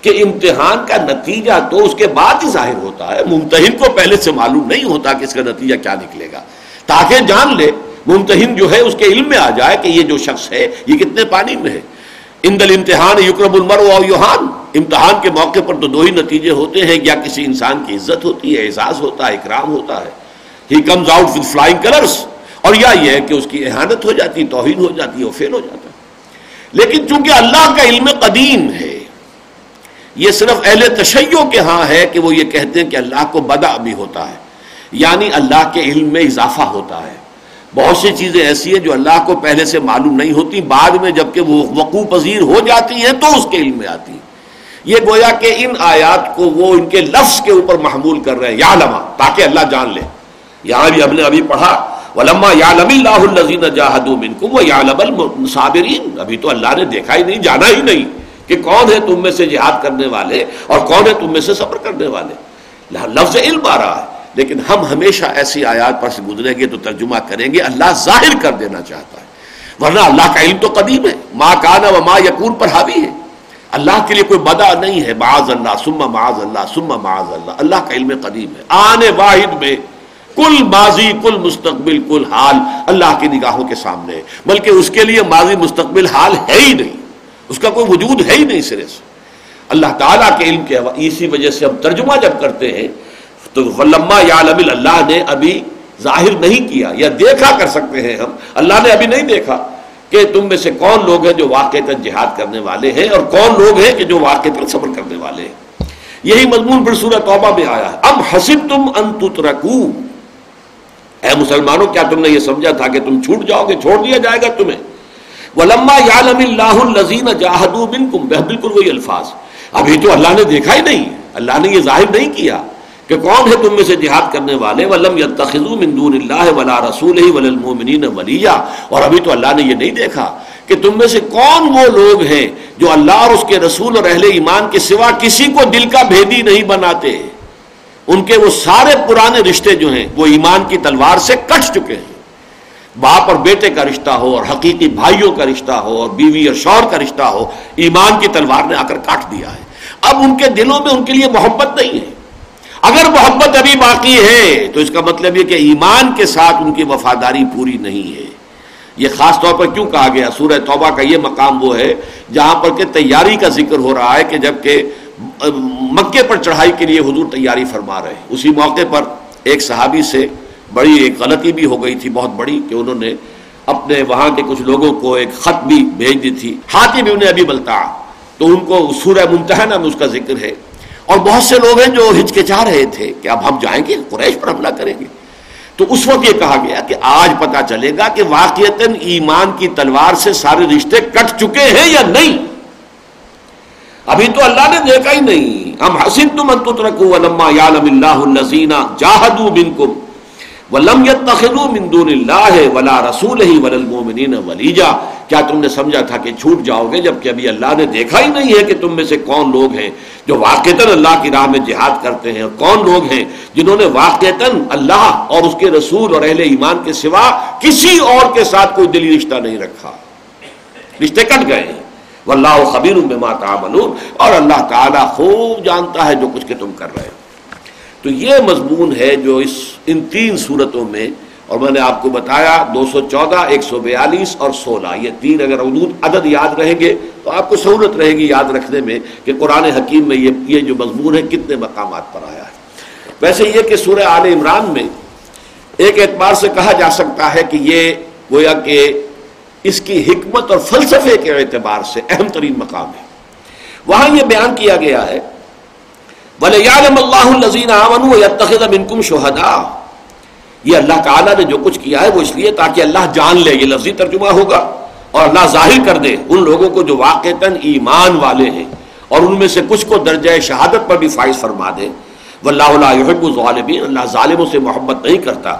کہ امتحان کا نتیجہ تو اس کے بعد ہی ظاہر ہوتا ہے۔ ممتحن کو پہلے سے معلوم نہیں ہوتا کہ اس کا نتیجہ کیا نکلے گا۔ تاکہ جان لے، ممتحن جو ہے اس کے علم میں آ جائے کہ یہ جو شخص ہے، یہ کتنے پانی میں ہے۔ اندل امتحان یقرب المر و یوحان امتحان کے موقع پر تو دو ہی نتیجے ہوتے ہیں، یا کسی انسان کی عزت ہوتی ہے، اعزاز ہوتا ہے، اکرام ہوتا ہے۔ He comes out with flying colours اور یا یہ ہے کہ اس کی احانت ہو جاتی، توہین ہو جاتی ہے وہ فیل ہو جاتا۔ ہے لیکن چونکہ اللہ کا علم قدیم ہے، یہ صرف اہل تشیع کے ہاں ہے کہ وہ یہ کہتے ہیں کہ اللہ کو بدا بھی ہوتا ہے۔ یعنی اللہ کے علم میں اضافہ ہوتا ہے۔ بہت سی چیزیں ایسی ہیں جو اللہ کو پہلے سے معلوم نہیں ہوتی، بعد میں جبکہ وہ وقوع پذیر ہو جاتی ہیں تو اس کے علم میں آتی یہ گویا کہ ان آیات کو وہ ان کے لفظ کے اوپر محمول کر رہے ہیں۔ یا لما تاکہ اللہ جان لے۔ یہاں بھی ہم نے ابھی پڑھا۔ ولما یا لم اللہ الزین جاہد و یا لم صابرین ابھی تو اللہ نے دیکھا ہی نہیں، جانا ہی نہیں کہ کون ہے تم میں سے جہاد کرنے والے اور کون ہے تم میں سے صبر کرنے والے۔ لفظ علم آ رہا ہے، لیکن ہم ہمیشہ ایسی آیات پر سے گزریں گے تو ترجمہ کریں گے، اللہ ظاہر کر دینا چاہتا ہے۔ ورنہ اللہ کا علم تو قدیم ہے۔ ماں کانا و ماں یقون پر حاوی ہے۔ اللہ کے لیے کوئی بدا نہیں ہے، معاذ اللہ سما معاذ اللہ سما معاذ اللہ۔ اللہ کا علم قدیم ہے۔ آنے واحد میں کل ماضی، کل مستقبل، کل حال اللہ کی نگاہوں کے سامنے ہے۔ بلکہ اس کے لیے ماضی، مستقبل، حال ہے ہی نہیں۔ اس کا کوئی وجود ہے ہی نہیں سرے سے۔ اللہ تعالیٰ کے علم کے اسی وجہ سے ہم ترجمہ جب کرتے ہیں، تو ولما یا اللہ نے ابھی ظاہر نہیں کیا یا دیکھا کر سکتے ہیں ہم۔ اللہ نے ابھی نہیں دیکھا۔ کہ تم میں سے کون لوگ ہیں جو واقع جہاد کرنے والے ہیں اور کون لوگ ہیں کہ جو واقع صبر کرنے والے ہیں؟ یہی مضمون پھر سورہ توبہ میں آیا ہے۔ اب حسب تم انترکو اے مسلمانوں، کیا تم نے یہ سمجھا تھا کہ تم چھوٹ جاؤ گے؟ چھوڑ دیا جائے گا تمہیں۔ ولما یعلم اللہ الزین جاہدو منکم بالکل وہی الفاظ۔ ابھی تو اللہ نے دیکھا ہی نہیں۔ اللہ نے یہ ظاہر نہیں کیا۔ کہ کون ہے تم میں سے جہاد کرنے والے، ولم یتخذوا من دون اللہ ولا رسول ولا المؤمنین ولیہ اور ابھی تو اللہ نے یہ نہیں دیکھا کہ تم میں سے کون وہ لوگ ہیں جو اللہ اور اس کے رسول اور اہل ایمان کے سوا کسی کو دل کا بھیدی نہیں بناتے۔ ان کے وہ سارے پرانے رشتے جو ہیں، وہ ایمان کی تلوار سے کٹ چکے ہیں۔ باپ اور بیٹے کا رشتہ ہو اور حقیقی بھائیوں کا رشتہ ہو اور بیوی اور شوہر کا رشتہ ہو، ایمان کی تلوار نے آ کر کاٹ دیا ہے۔ اب ان کے دلوں میں ان کے لیے محبت نہیں ہے۔ اگر محبت ابھی باقی ہے تو اس کا مطلب یہ کہ ایمان کے ساتھ ان کی وفاداری پوری نہیں ہے۔ یہ خاص طور پر کیوں کہا گیا؟ سورہ توبہ کا یہ مقام وہ ہے جہاں پر کہ تیاری کا ذکر ہو رہا ہے کہ جبکہ مکے پر چڑھائی کے لیے حضور تیاری فرما رہے ہیں۔ اسی موقع پر ایک صحابی سے بڑی ایک غلطی بھی ہو گئی تھی، بہت بڑی، کہ انہوں نے اپنے وہاں کے کچھ لوگوں کو ایک خط بھی بھیج دی تھی۔ ہاتھی بھی انہیں ابھی بلتا تو ان کو سورہ ممتحنہ میں اس کا ذکر ہے۔ اور بہت سے لوگ ہیں جو ہچکچا رہے تھے کہ اب ہم جائیں گے، قریش پر حملہ کریں گے۔ تو اس وقت یہ کہا گیا کہ آج پتا چلے گا کہ واقعتاً ایمان کی تلوار سے سارے رشتے کٹ چکے ہیں یا نہیں۔ ابھی تو اللہ نے دیکھا ہی نہیں۔ ہم حسین تم انت رکھو اللہ الزینہ جاہدو بنکم ولم يتخذوا من دون اللہ ولا رسول ہی ول المؤمنین ولیجا۔ کیا تم نے سمجھا تھا کہ چھوٹ جاؤ گے جبکہ ابھی اللہ نے دیکھا ہی نہیں ہے کہ تم میں سے کون لوگ ہیں جو واقعتاً اللہ کی راہ میں جہاد کرتے ہیں اور کون لوگ ہیں جنہوں نے واقعتاً اللہ اور اس کے رسول اور اہل ایمان کے سوا کسی اور کے ساتھ کوئی دلی رشتہ نہیں رکھا۔ رشتے کٹ گئے ہیں۔ واللہ خبیر بما تعملون۔ اور اللہ تعالیٰ خوب جانتا ہے جو کچھ کہ تم کر رہے ہو۔ تو یہ مضمون ہے جو اس ان تین صورتوں میں اور میں نے آپ کو بتایا دو سو چودہ، ایک سو بیالیس اور سولہ۔ یہ تین اگر حدود، عدد یاد رہیں گے تو آپ کو سہولت رہے گی یاد رکھنے میں کہ قرآن حکیم میں یہ یہ جو مضمون ہے، کتنے مقامات پر آیا ہے۔ ویسے یہ کہ سورہ عال عمران میں ایک اعتبار سے کہا جا سکتا ہے کہ یہ گویا کہ اس کی حکمت اور فلسفے کے اعتبار سے اہم ترین مقام ہے۔ وہاں یہ بیان کیا گیا ہے اللہ الزین منکم شہدا یہ اللہ تعالیٰ نے جو کچھ کیا ہے وہ اس لیے تاکہ اللہ جان لے، یہ لفظی ترجمہ ہوگا اور اللہ ظاہر کر دے ان لوگوں کو جو واقعتاً ایمان والے ہیں اور ان میں سے کچھ کو درجہ شہادت پر بھی فائز فرما دے۔ و اللہ ظالمین اللہ ظالموں سے محبت نہیں کرتا۔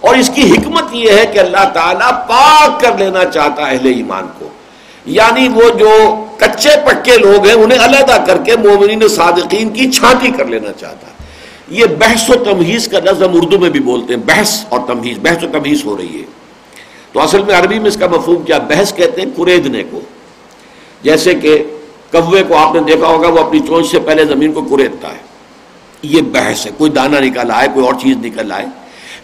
اور اس کی حکمت یہ ہے کہ اللہ تعالیٰ پاک کر لینا چاہتا ہے اہل ایمان کو۔ یعنی وہ جو کچے پکے لوگ ہیں، انہیں علیحدہ کر کے مومنین صادقین کی چھانٹی کر لینا چاہتا ہے۔ یہ بحث و تمہیز کا نظم اردو میں بھی بولتے ہیں، بحث اور تمہیز، بحث و تمہیز ہو رہی ہے۔ تو اصل میں عربی میں اس کا مفہوم کیا، بحث کہتے ہیں کریدنے کو۔ جیسے کہ کوے کو آپ نے دیکھا ہوگا، وہ اپنی چونچ سے پہلے زمین کو کریدتا ہے۔ یہ بحث ہے، کوئی دانہ نکل آئے، کوئی اور چیز نکل آئے۔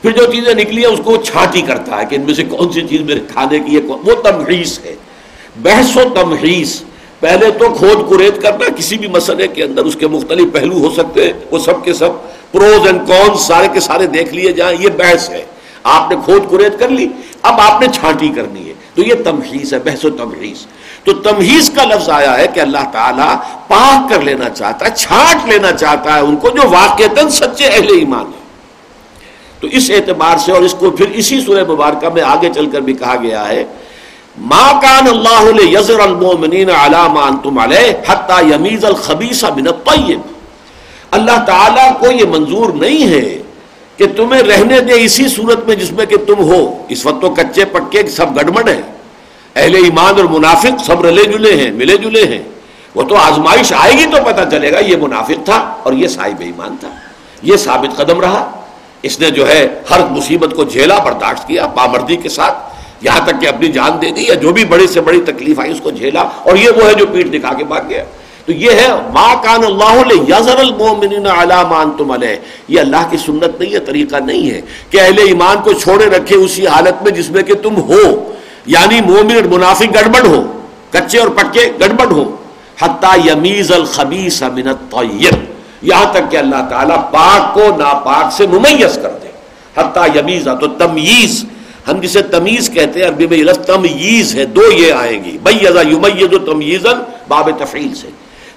پھر جو چیزیں نکلی ہیں، اس کو چھانٹی کرتا ہے کہ ان میں سے کون سی چیز میرے کھانے کی ہے وہ تمہیز ہے۔ بحث و تمحیص پہلے تو کھود کرید کرنا کسی بھی مسئلے کے اندر اس کے مختلف پہلو ہو سکتے ہیں، وہ سب کے سب پروز اینڈ کون سارے کے سارے دیکھ لیے جائیں، یہ بحث ہے۔ آپ نے کھود کرید کر لی، اب آپ نے چھانٹی کرنی ہے۔ تو یہ تمحیص ہے، بحث و تمحیص تو تمہیز کا لفظ آیا ہے کہ اللہ تعالیٰ پاک کر لینا چاہتا ہے، چھانٹ لینا چاہتا ہے ان کو جو واقع سچے اہل ایمان ہے تو اس اعتبار سے اور اس کو پھر اسی سورہ مبارکہ میں آگے چل کر بھی کہا گیا ہے ما کان اللہ یزر المؤمنین علی ما انتم علیہ حتی یمیز الخبیث من الطیب اللہ تعالیٰ کو یہ منظور نہیں ہے کہ تمہیں رہنے دے اسی صورت میں جس میں کہ تم ہو۔ اس وقت تو کچے پکے سب گڑمڑ ہیں۔ اہل ایمان اور منافق سب رلے جلے ہیں، ملے جلے ہیں۔ وہ تو آزمائش آئے گی تو پتہ چلے گا یہ منافق تھا اور یہ صاحب ایمان تھا۔ یہ ثابت قدم رہا۔ اس نے جو ہے ہر مصیبت کو جھیلا برداشت کیا پامردی کے ساتھ۔ یہاں تک کہ اپنی جان دے دی یا جو بھی بڑی سے بڑی تکلیف آئی اس کو جھیلا اور یہ وہ ہے جو پیٹ دکھا کے بھاگ گیا۔ تو یہ ہے ما کان اللہ یزر المؤمنین علی ما انتم علیہ۔ یہ اللہ کی سنت نہیں ہے، طریقہ نہیں ہے کہ اہل ایمان کو چھوڑے رکھے اسی حالت میں جس میں کہ تم ہو۔ یعنی مومن اور منافق گڑبڑ ہو، کچے اور پکے گڑبڑ ہو۔ حتی یمیز الخبیث من الطیب۔ یہاں تک کہ اللہ تعالیٰ پاک کو ناپاک سے ممیز کر دے۔ حتی یمیزہ تو تمیز۔ ہم جسے تمیز کہتے ہیں، عربی میں تمیز ہے، دو یہ آئیں گی۔ بیزا یمیز و تمیزن باب تفعیل سے۔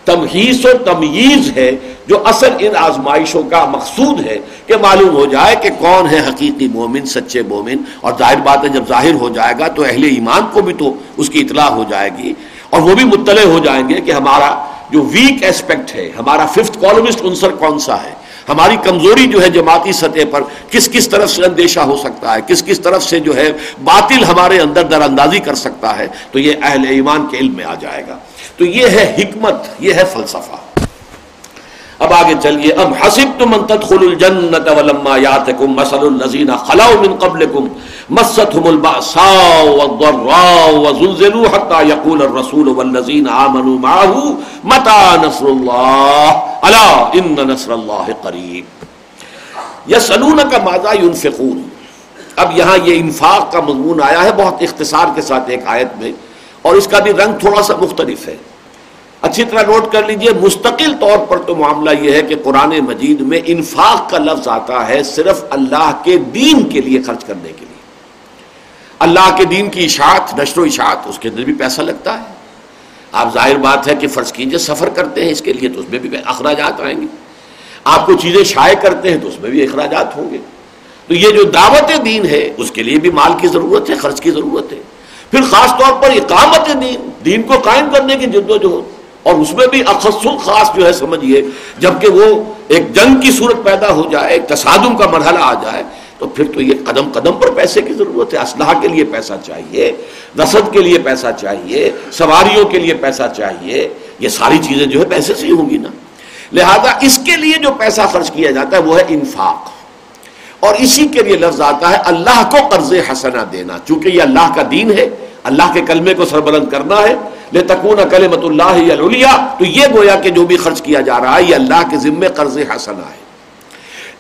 تمہیس و تمیز ہے جو اصل ان آزمائشوں کا مقصود ہے کہ معلوم ہو جائے کہ کون ہے حقیقی مومن، سچے مومن۔ اور ظاہر بات ہے، جب ظاہر ہو جائے گا تو اہل ایمان کو بھی تو اس کی اطلاع ہو جائے گی۔ اور وہ بھی مطلع ہو جائیں گے کہ ہمارا جو ویک اسپیکٹ ہے، ہمارا ففتھ کالمسٹ عنصر کون سا ہے؟ ہماری کمزوری جو ہے جماعتی سطح پر کس کس طرف سے اندیشہ ہو سکتا ہے؟ کس کس طرف سے جو ہے باطل ہمارے اندر در اندازی کر سکتا ہے؟ تو یہ اہل ایمان کے علم میں آ جائے گا۔ تو یہ ہے حکمت، یہ ہے فلسفہ۔ اب آگے چلیے۔ اب حسب تم ان تدخل الجنت ولما یاتکم مثل الذین خلو من قبلکم مستهم البأساء والضراء وزلزلوا حتى يقول الرسول والذين آمنوا معه متى نصر الله؟ الا ان نصر الله قریب يسألونك ماذا ينفقون؟ اب یہاں یہ انفاق کا مضمون آیا ہے، بہت اختصار کے ساتھ ایک آیت میں، اور اس کا بھی رنگ تھوڑا سا مختلف ہے۔ اچھی طرح نوٹ کر لیجیے، مستقل طور پر تو معاملہ یہ ہے کہ قرآن مجید میں انفاق کا لفظ آتا ہے صرف اللہ کے دین کے لیے خرچ کرنے کے لیے۔ اللہ کے دین کی اشاعت، نشر و اشاعت، اس کے اندر بھی پیسہ لگتا ہے۔ آپ ظاہر بات ہے کہ فرض کیجیے، سفر کرتے ہیں اس کے لیے تو اس میں بھی اخراجات آئیں گے۔ آپ کو چیزیں شائع کرتے ہیں تو اس میں بھی اخراجات ہوں گے۔ تو یہ جو دعوت دین ہے، اس کے لیے بھی مال کی ضرورت ہے، خرچ کی ضرورت ہے۔ پھر خاص طور پر اقامت دین دین کو قائم کرنے کی جد و جہد۔ اور اس میں بھی اخصل خاص جو ہے سمجھیے جبکہ وہ ایک جنگ کی صورت پیدا ہو جائے، ایک تصادم کا مرحلہ آ جائے، تو پھر تو یہ قدم قدم پر پیسے کی ضرورت ہے اسلحہ کے لیے پیسہ چاہیے رسد کے لیے پیسہ چاہیے، سواریوں کے لیے پیسہ چاہیے، یہ ساری چیزیں جو ہے پیسے سے ہی ہوں گی نا۔ لہذا اس کے لیے جو پیسہ خرچ کیا جاتا ہے، وہ ہے انفاق۔ اور اسی کے لیے لفظ آتا ہے، اللہ کو قرض حسنہ دینا، چونکہ یہ اللہ کا دین ہے، اللہ کے کلمے کو سربلند کرنا ہے۔ لے تکون کلمت اللہ تو یہ گویا کہ جو بھی خرچ کیا جا رہا ہے، یہ اللہ کے ذمے قرض حسنہ ہے۔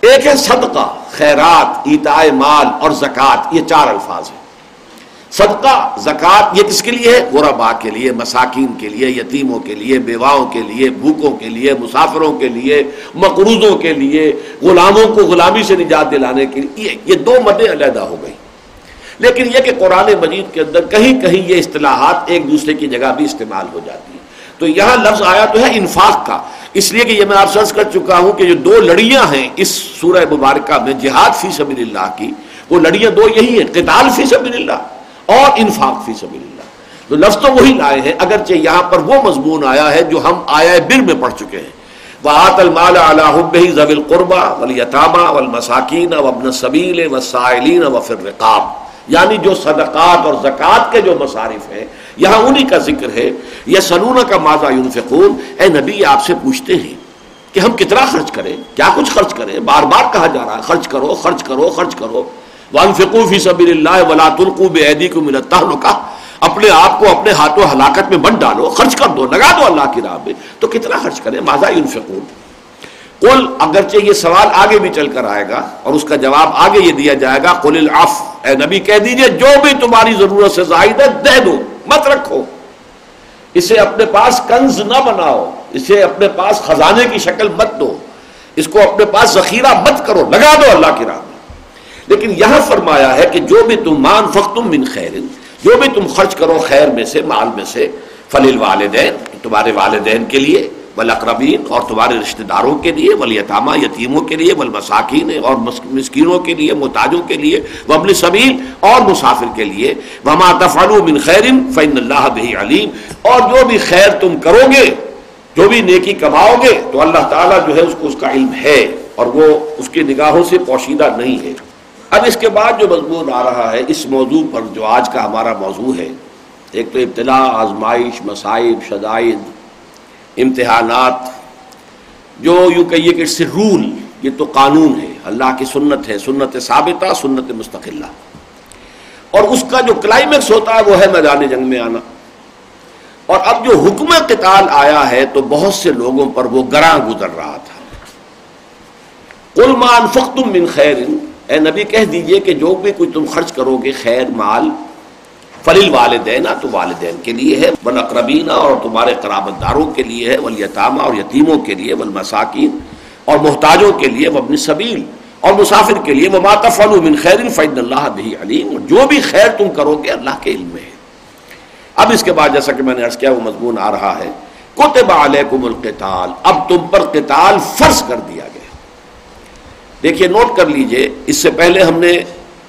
ایک ہے صدقہ، خیرات ایتائے مال اور زکوٰۃ، یہ چار الفاظ ہیں۔ صدقہ، زکوٰۃ، یہ کس کے لیے ہے؟ غربا کے لیے، مساکین کے لیے، یتیموں کے لیے، بیواؤں کے لیے، بھوکوں کے لیے، مسافروں کے لیے، مقروضوں کے لیے، غلاموں کو غلامی سے نجات دلانے کے لیے، یہ دو مدیں علیحدہ ہو گئی لیکن یہ کہ قرآن مجید کے اندر کہیں کہیں یہ اصطلاحات ایک دوسرے کی جگہ بھی استعمال ہو جاتی ہیں۔ تو یہاں لفظ آیا تو ہے انفاق کا۔ اس لیے کہ یہ میں آپ سرچ کر چکا ہوں کہ جو دو لڑیاں ہیں اس سورہ مبارکہ میں جہاد فی سبیل اللہ کی، وہ لڑیاں دو یہی ہیں، قتال فی سبیل اللہ اور انفاق فی سبیل اللہ۔ تو لفظ تو وہی لائے ہیں، اگرچہ یہاں پر وہ مضمون آیا ہے جو ہم آیا بر میں پڑھ چکے ہیں۔ وَآتَ الْمَالَ عَلَىٰ حُبِّهِ ذَوِي الْقُرْبَى وَالْيَتَامَى وَالْمَسَاكِينَ وَابْنَ السَّبِيلِ وَالسَّائِلِينَ وَفِي الرِّقَابِ۔ یعنی جو صدقات اور زکوٰۃ کے جو مصارف ہیں، یہاں انہی کا ذکر ہے یہ سنون کا ماضا ينفقون اے نبی، آپ سے پوچھتے ہیں کہ ہم کتنا خرچ کریں؟ کیا کچھ خرچ کریں؟ بار بار کہا جا رہا ہے، خرچ کرو خرچ کرو خرچ کرو۔ وانفقوا فی سبیل اللہ ولا تلقوا بایدیکم الى التهلکہ اپنے آپ کو اپنے ہاتھوں ہلاکت میں مت ڈالو، خرچ کر دو، لگا دو اللہ کی راہ میں۔ تو کتنا خرچ کریں؟ ماذا ينفقون قل، اگرچہ یہ سوال آگے بھی چل کر آئے گا اور اس کا جواب آگے یہ دیا جائے گا، قل العف اے نبی کہہ دیجیے، جو بھی تمہاری ضرورت سے زائد ہے، دے دو، مت رکھو۔ اسے اپنے پاس کنز نہ بناؤ، اسے اپنے پاس خزانے کی شکل مت دو، اس کو اپنے پاس ذخیرہ مت کرو، لگا دو اللہ کی راہ میں۔ لیکن یہاں فرمایا ہے کہ جو بھی تم مان فختم من خیر، جو بھی تم خرچ کرو خیر میں سے، مال میں سے فلیل والدین تمہارے والدین کے لیے ولاقربین اور تمہارے رشتہ داروں کے لیے ولیتامہ یتیموں کے لیے ولمساکین اور مسکینوں کے لیے، محتاجوں کے لیے وبل سبیل اور مسافر کے لیے۔ وما تفعلوا من خیر فإن اللہ به علیم اور جو بھی خیر تم کرو گے، جو بھی نیکی کماؤ گے، تو اللہ تعالیٰ جو ہے اس کو اس کا علم ہے اور وہ اس کی نگاہوں سے پوشیدہ نہیں ہے۔ اب اس کے بعد جو مضمون آ رہا ہے، اس موضوع پر جو آج کا ہمارا موضوع ہے، ایک تو ابتلا آزمائش مسائب شدائد امتحانات، جو یوں کہیے کہ سے رول یہ تو قانون ہے، اللہ کی سنت ہے، سنت ثابتہ، سنت مستقلہ۔ اور اس کا جو کلائمیکس ہوتا ہے، وہ ہے میدان جنگ میں آنا۔ اور اب جو حکم قتال آیا ہے، تو بہت سے لوگوں پر وہ گراں گزر رہا تھا۔ قلمان فختم من خیر۔ اے نبی، کہہ دیجیے کہ جو بھی کچھ تم خرچ کرو گے، خیر، مال فلیل والدین تو والدین کے لیے ہے بل اور تمہارے قرابت داروں کے لیے ہے ولیتامہ اور یتیموں کے لیے والمساکین اور محتاجوں کے لیے، وابن سبیل اور مسافر کے لیے وہ من خیر فید اللہ بھی علیم جو بھی خیر تم کرو گے اللہ کے علم میں ہے۔ اب اس کے بعد جیسا کہ میں نے عرض کیا، وہ مضمون آ رہا ہے کوتب علیکم القتال، اب تم پر قتال فرض کر دیا گیا۔ دیکھیے، نوٹ کر لیجیے، اس سے پہلے ہم نے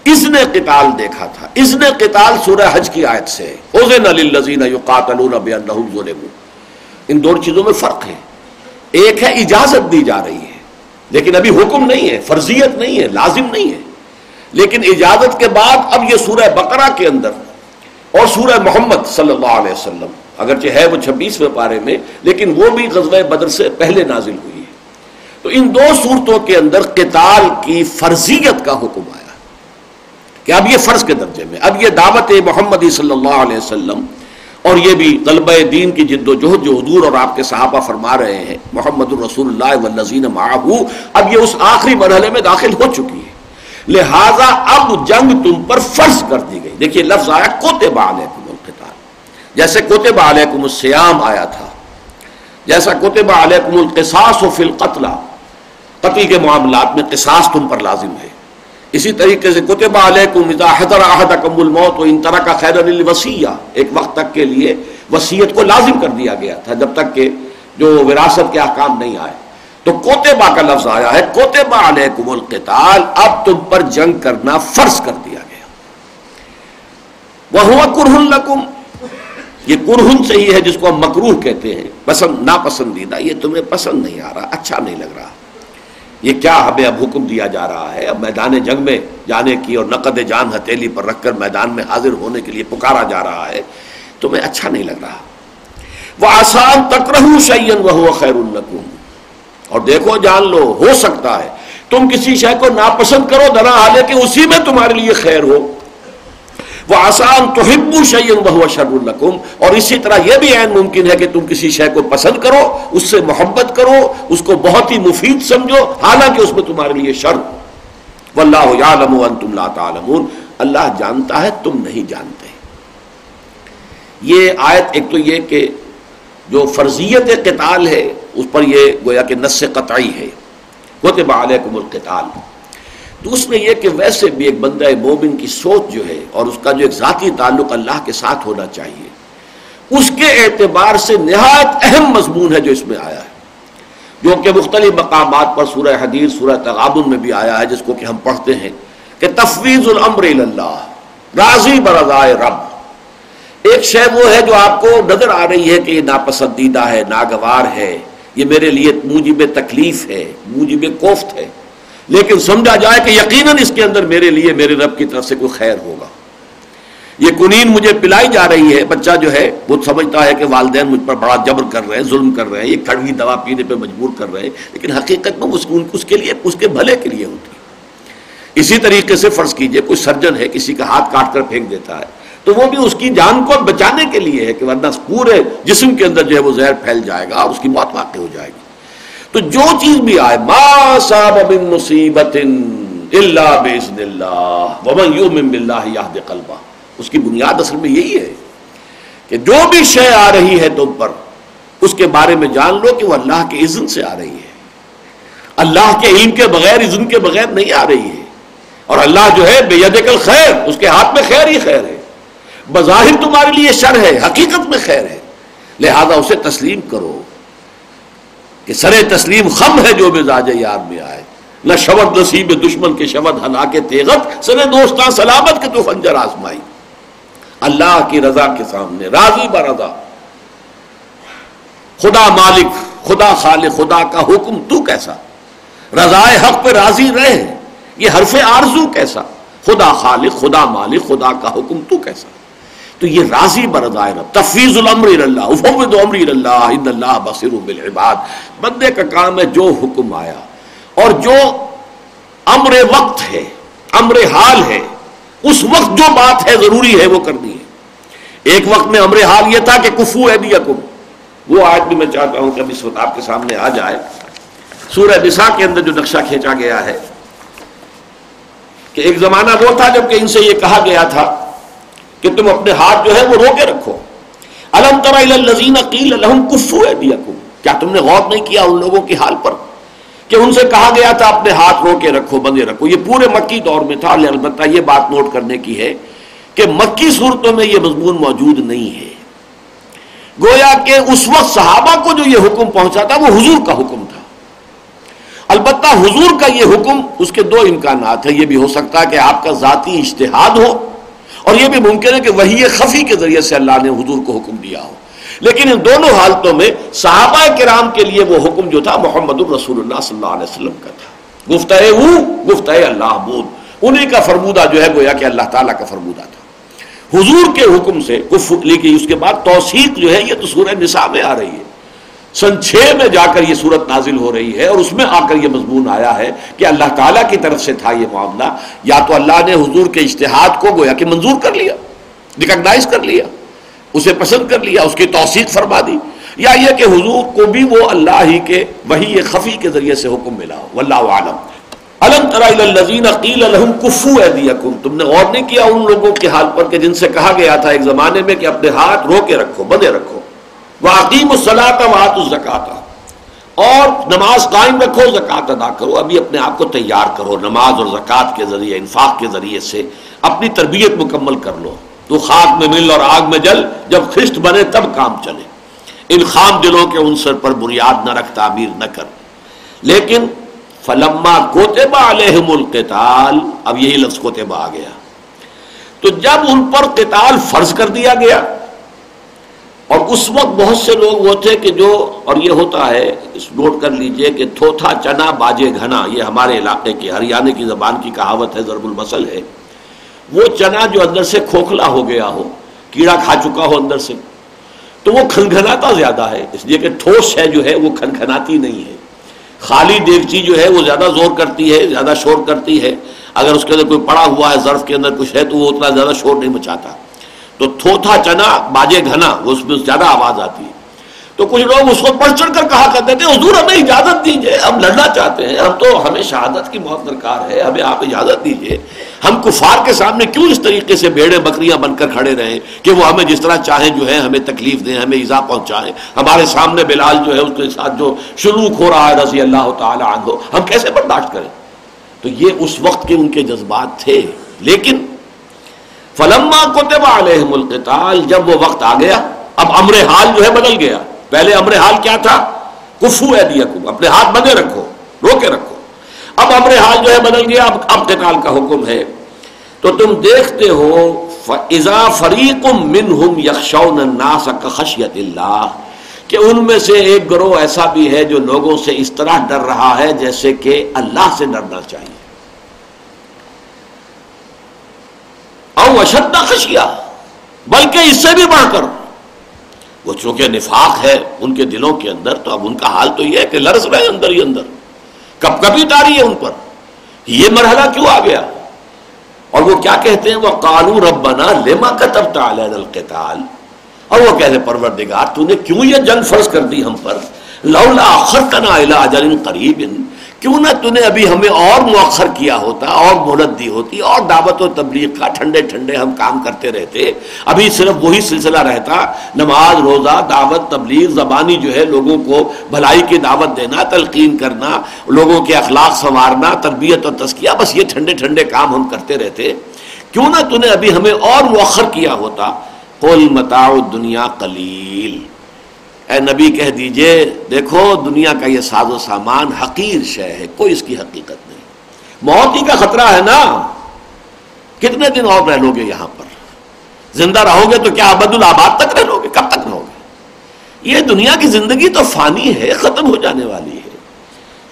اذن قتال دیکھا تھا۔ اذن قتال سورہ حج کی آیت سے۔ اوزن للذین یقاتلون بانہم ظلموا۔ ان دو چیزوں میں فرق ہے۔ ایک ہے اجازت دی جا رہی ہے۔ لیکن ابھی حکم نہیں ہے، فرضیت نہیں ہے، لازم نہیں ہے۔ لیکن اجازت کے بعد اب یہ سورہ بقرہ کے اندر اور سورہ محمد صلی اللہ علیہ وسلم، اگرچہ ہے وہ چھبیسویں پارے میں، لیکن وہ بھی غزوہ بدر سے پہلے نازل ہوئی ہے۔ تو ان دو صورتوں کے اندر قتال کی فرضیت کا حکم آیا۔ کہ اب یہ فرض کے درجے میں، اب یہ دعوت محمدی صلی اللہ علیہ وسلم اور یہ بھی طلبہ دین کی جد و جہد جو حضور اور آپ کے صحابہ فرما رہے ہیں، محمد الرسول اللہ والذین معاہو اب یہ اس آخری مرحلے میں داخل ہو چکی ہے۔ لہذا اب جنگ تم پر فرض کر دی گئی۔ دیکھیے لفظ آیا کوتبہ علیکم جیسے کوتب علیکم السیام آیا تھا، جیسا کوتب علیکم القصاص و فی القتل۔ قتل کے معاملات میں قصاص تم پر لازم ہے۔ اسی طریقے سے کوتب علیکم اذا حضر احدکم الموت و ان طرح کا خیر الوسیہ ایک وقت تک کے لیے وسیعت کو لازم کر دیا گیا تھا جب تک کہ جو وراثت کے احکام نہیں آئے۔ تو کوتبہ کا لفظ آیا ہے، کوتبہ علیکم القتال۔ اب تم پر جنگ کرنا فرض کر دیا گیا۔ وہ کرہن لکم۔ یہ کرہن سے ہی ہے جس کو ہم مکروح کہتے ہیں۔ پسند، ناپسندیدہ، یہ تمہیں پسند نہیں آ رہا اچھا نہیں لگ رہا۔ یہ کیا ہمیں اب حکم دیا جا رہا ہے؟ اب میدان جنگ میں جانے کی اور نقد جان ہتیلی پر رکھ کر میدان میں حاضر ہونے کے لیے پکارا جا رہا ہے، تمہیں اچھا نہیں لگ رہا۔ وہ آسان تک رہوں شعین وہ خیر النکم اور دیکھو، جان لو، ہو سکتا ہے۔ تم کسی شے کو ناپسند کرو درا حالے کہ اسی میں تمہارے لیے خیر ہو۔ وہ آسان تو ہبو شعین بہو شر القم اور اسی طرح یہ بھی عین ممکن ہے کہ تم کسی شے کو پسند کرو، اس سے محبت کرو، اس کو بہت ہی مفید سمجھو، حالانکہ اس میں تمہارے لیے شر۔ و اللہ عالم تم لا تعلمون۔ اللہ جانتا ہے، تم نہیں جانتے۔ یہ آیت ایک تو یہ کہ جو فرضیت قتال ہے، اس پر یہ گویا کہ نس قطعی ہے۔ کوتب علیکم القتال۔ تو اس میں یہ کہ ویسے بھی ایک بندہ مومن کی سوچ جو ہے اور اس کا جو ایک ذاتی تعلق اللہ کے ساتھ ہونا چاہیے، اس کے اعتبار سے نہایت اہم مضمون ہے جو اس میں آیا ہے۔ جو کہ مختلف مقامات پر سورہ حدیث سورہ تغابن میں بھی آیا ہے، جس کو کہ ہم پڑھتے ہیں کہ تفویض الامر اللہ راضی برضائے رب۔ ایک شے وہ ہے جو آپ کو نظر آ رہی ہے کہ یہ ناپسندیدہ ہے، ناگوار ہے، یہ میرے لیے موجب تکلیف ہے، موجب کوفت ہے۔ لیکن سمجھا جائے کہ یقیناً اس کے اندر میرے لیے میرے رب کی طرف سے کوئی خیر ہوگا۔ یہ کنین مجھے پلائی جا رہی ہے، بچہ جو ہے وہ سمجھتا ہے کہ والدین مجھ پر بڑا جبر کر رہے ہیں، ظلم کر رہے ہیں، یہ کڑوی دوا پینے پہ مجبور کر رہے ہیں، لیکن حقیقت میں اس اس کے لیے، اس کے بھلے کے لیے ہوتی اسی طریقے سے فرض کیجیے، کوئی سرجن ہے، کسی کا ہاتھ کاٹ کر پھینک دیتا ہے، تو وہ بھی اس کی جان کو بچانے کے لیے ہے کہ ورنہ پورے جسم کے اندر جو ہے وہ زہر پھیل جائے گا، اور اس کی موت واقع ہو جائے گی۔ تو جو چیز بھی آئے، ما صاب من مصیبت الا باذن اللہ ومن یؤمن باللہ یهد قلبہ اس کی بنیاد اصل میں یہی ہے کہ جو بھی شے آ رہی ہے تم پر، اس کے بارے میں جان لو کہ وہ اللہ کے اذن سے آ رہی ہے۔ اللہ کے علم کے بغیر، اذن کے بغیر نہیں آ رہی ہے۔ اور اللہ جو ہے بے ید کل خیر اس کے ہاتھ میں خیر ہی خیر ہے۔ بظاہر تمہارے لیے شر ہے، حقیقت میں خیر ہے۔ لہذا اسے تسلیم کرو۔ کہ سر تسلیم خم ہے جو مزاج یار میں آئے۔ نہ شبد نصیب دشمن کے شبد ہلا کے تیغت، سر دوستان سلامت کے تو خنجر آزمائی۔ اللہ کی رضا کے سامنے، راضی برضا خدا مالک، خدا خالق، خدا کا حکم تو کیسا؟ رضائے حق پہ راضی رہے۔ یہ حرف آرزو کیسا؟ خدا خالق، خدا مالک، خدا کا حکم تو کیسا؟ تو یہ راضی برضائے رب. تفویض الامر اللہ. افوض امر اللہ. ان اللہ بصیر بالعباد. بندے کا کام ہے جو حکم آیا. اور جو امر وقت ہے، امر حال ہے، اس وقت جو بات ہے ضروری ہے وہ کرنی ہے. ایک وقت میں امر حال یہ تھا کہ کفو ہے دیا کم وہ آج بھی میں چاہتا ہوں کہ اب اس وقت آپ کے سامنے آ جائے. سورہ نساء کے اندر جو نقشہ کھینچا گیا ہے، کہ ایک زمانہ وہ تھا جبکہ ان سے یہ کہا گیا تھا کہ تم اپنے ہاتھ جو ہے وہ رو کے رکھو۔ الم ترزین کفو ہے کیا تم نے غور نہیں کیا ان لوگوں کی حال پر کہ ان سے کہا گیا تھا اپنے ہاتھ رو کے رکھو، بندے رکھو۔ یہ پورے مکی دور میں تھا البتہ یہ بات نوٹ کرنے کی ہے کہ مکی صورتوں میں یہ مضمون موجود نہیں ہے۔ گویا کہ اس وقت صحابہ کو جو یہ حکم پہنچا تھا وہ حضور کا حکم تھا۔ البتہ حضور کا یہ حکم، اس کے دو امکانات ہیں۔ یہ بھی ہو سکتا ہے کہ آپ کا ذاتی اشتہاد ہو اور یہ بھی ممکن ہے کہ وہی خفی کے ذریعے سے اللہ نے حضور کو حکم دیا ہو۔ لیکن ان دونوں حالتوں میں صحابہ کرام کے لیے وہ حکم جو تھا، محمد الرسول اللہ صلی اللہ علیہ وسلم کا تھا۔ گفتہ گفتہ اللہ بود انہیں کا فرمودہ جو ہے، گویا کہ اللہ تعالیٰ کا فرمودہ تھا۔ حضور کے حکم سے لیکن اس کے بعد توثیق جو ہے، یہ تو سورہ نساء میں آ رہی ہے۔ سن چھ میں جا کر یہ صورت نازل ہو رہی ہے اور اس میں آ کر یہ مضمون آیا ہے کہ اللہ تعالیٰ کی طرف سے تھا یہ معاملہ، یا تو اللہ نے حضور کے اشتہاد کو گویا کہ منظور کر لیا، ریکگنائز کر لیا، اسے پسند کر لیا، اس کی توثیق فرما دی، یا یہ کہ حضور کو بھی وہ اللہ ہی کے وہی خفی کے ذریعے سے حکم ملا واللہ عالم تم نے غور نہیں کیا ان لوگوں کے حال پر کہ جن سے کہا گیا تھا ایک زمانے میں کہ اپنے ہاتھ رو کے رکھو، بدے رکھو۔ وہ عقیم الزکات اور نماز قائم رکھو زکات ادا کرو، ابھی اپنے آپ کو تیار کرو، نماز اور زکات کے ذریعے، انفاق کے ذریعے سے اپنی تربیت مکمل کر لو۔ تو خاک میں مل اور آگ میں جل، جب خشت بنے تب کام چلے۔ ان خام دلوں کے عنصر پر بنیاد نہ رکھ تعمیر نہ کر۔ لیکن فلما کوتبہ علیہم القتال، اب یہی لفظ کوتبہ آ گیا۔ تو جب ان پر قتال فرض کر دیا گیا اور اس وقت بہت سے لوگ وہ تھے کہ جو اور یہ ہوتا ہے، اس نوٹ کر لیجیے کہ تھوتھا چنا باجے گھنا، یہ ہمارے علاقے کے ہریانے کی زبان کی کہاوت ہے، ضرب المسل ہے۔ وہ چنا جو اندر سے کھوکھلا ہو گیا ہو، کیڑا کھا چکا ہو اندر سے، تو وہ کھنکھناتا زیادہ ہے۔ اس لیے کہ ٹھوس ہے جو ہے، وہ کھنکھناتی نہیں ہے۔ خالی دیگچی جو ہے، وہ زیادہ زور کرتی ہے، زیادہ شور کرتی ہے۔ اگر اس کے اندر کوئی پڑا ہوا ہے، ظرف کے اندر کچھ ہے، تو وہ اتنا زیادہ شور نہیں مچاتا۔ تو تھوتھا چنا، باجے گھنا اس میں زیادہ آواز آتی ہے۔ تو کچھ لوگ اس کو بڑھ چڑھ کر کہا کرتے تھے، حضور، ہمیں اجازت دیجیے ہم لڑنا چاہتے ہیں، ہم تو ہمیں شہادت کی بہت درکار ہے، ہمیں آپ اجازت دیجیے ہم کفار کے سامنے کیوں اس طریقے سے بھیڑے بکریاں بن کر کھڑے رہیں کہ وہ ہمیں جس طرح چاہیں جو ہے ہمیں تکلیف دیں، ہمیں ایزا پہنچائیں۔ ہمارے سامنے بلال جو ہے، اس کے ساتھ جو سلوک ہو رہا ہے، رضی اللہ تعالی عنہ، ہم کیسے برداشت کریں؟ تو یہ اس وقت کے ان کے جذبات تھے۔ لیکن فلما کوتبہ علیہم القتال، جب وہ وقت آ گیا، اب امر حال جو ہے بدل گیا۔ پہلے امر حال کیا تھا؟ کفو ہے دیا اپنے ہاتھ بندے رکھو رو کے رکھو۔ اب امر حال جو ہے بدل گیا، اب اب قتال کا حکم ہے۔ تو تم دیکھتے ہو فضا فریق منہم یخشون الناس خشیت اللہ کہ ان میں سے ایک گروہ ایسا بھی ہے جو لوگوں سے اس طرح ڈر رہا ہے جیسے کہ اللہ سے ڈرنا چاہیے۔ او اشد خشیہ، بلکہ اس سے بھی بڑھ کر۔ وہ چونکہ نفاق ہے ان کے دلوں کے اندر، تو اب ان کا حال تو یہ ہے کہ لرس رہے اندر ہی اندر۔ کب کبھی تاری ہے ان پر۔ یہ مرحلہ کیوں آ گیا؟ اور وہ کیا کہتے ہیں؟ وہ کالو ربنا لما کتب تعالی القتال۔ اور وہ کہتے پروردگار، تو نے کیوں یہ جنگ فرض کر دی ہم پر؟ لولا اخرتنا الى اجل قریب کیوں نہ تو نے ابھی ہمیں اور مؤخر کیا ہوتا، اور مہلت دی ہوتی، اور دعوت و تبلیغ کا ٹھنڈے ٹھنڈے ہم کام کرتے رہتے۔ ابھی صرف وہی سلسلہ رہتا، نماز، روزہ، دعوت، تبلیغ، زبانی جو ہے لوگوں کو بھلائی کی دعوت دینا، تلقین کرنا، لوگوں کے اخلاق سنوارنا، تربیت اور تسکیہ بس یہ ٹھنڈے ٹھنڈے کام ہم کرتے رہتے۔ کیوں نہ تو نے ابھی ہمیں اور مؤخر کیا ہوتا، قل متاع دنیا قلیل۔ اے نبی کہہ دیجیے، دیکھو دنیا کا یہ ساز و سامان حقیر شے ہے، کوئی اس کی حقیقت نہیں۔ موت ہی کا خطرہ ہے نا۔ کتنے دن اور رہ لو گے یہاں پر؟ زندہ رہو گے تو کیا ابد الآباد تک رہ لو گے کب تک رہو گے؟ یہ دنیا کی زندگی تو فانی ہے، ختم ہو جانے والی ہے۔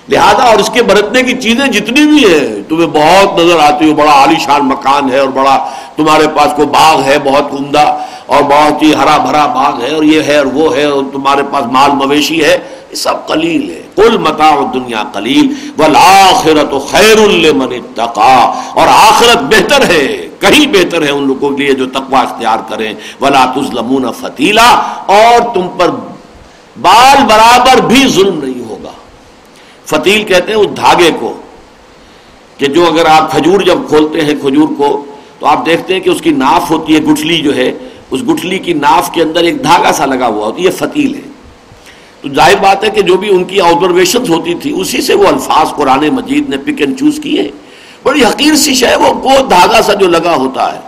لہذا اور اس کے برتنے کی چیزیں جتنی بھی ہیں، تمہیں بہت نظر آتی ہو، بڑا عالیشان مکان ہے اور بڑا تمہارے پاس کوئی باغ ہے، بہت عمدہ اور بہت ہی ہرا بھرا باغ ہے اور یہ ہے اور وہ ہے اور تمہارے پاس مال مویشی ہے، یہ سب قلیل ہے۔ کل متا دنیا قلیل والآخرت خیر المن اتقا۔ اور آخرت بہتر ہے، کہیں بہتر ہے ان لوگوں کے لیے جو تقوی اختیار کریں۔ ولا تظلمون فتیلا اور تم پر بال برابر بھی ظلم نہیں۔ فتیل کہتے ہیں اس دھاگے کو، کہ جو اگر آپ کھجور جب کھولتے ہیں کھجور کو، تو آپ دیکھتے ہیں کہ اس کی ناف ہوتی ہے، گٹھلی جو ہے، اس گٹھلی کی ناف کے اندر ایک دھاگا سا لگا ہوا ہوتا یہ فتیل ہے۔ تو ظاہر بات ہے کہ جو بھی ان کی آبزرویشن ہوتی تھی، اسی سے وہ الفاظ قرآن مجید نے پک اینڈ چوز کیے۔ بڑی حقیر سی شے وہ وہ دھاگا سا جو لگا ہوتا ہے۔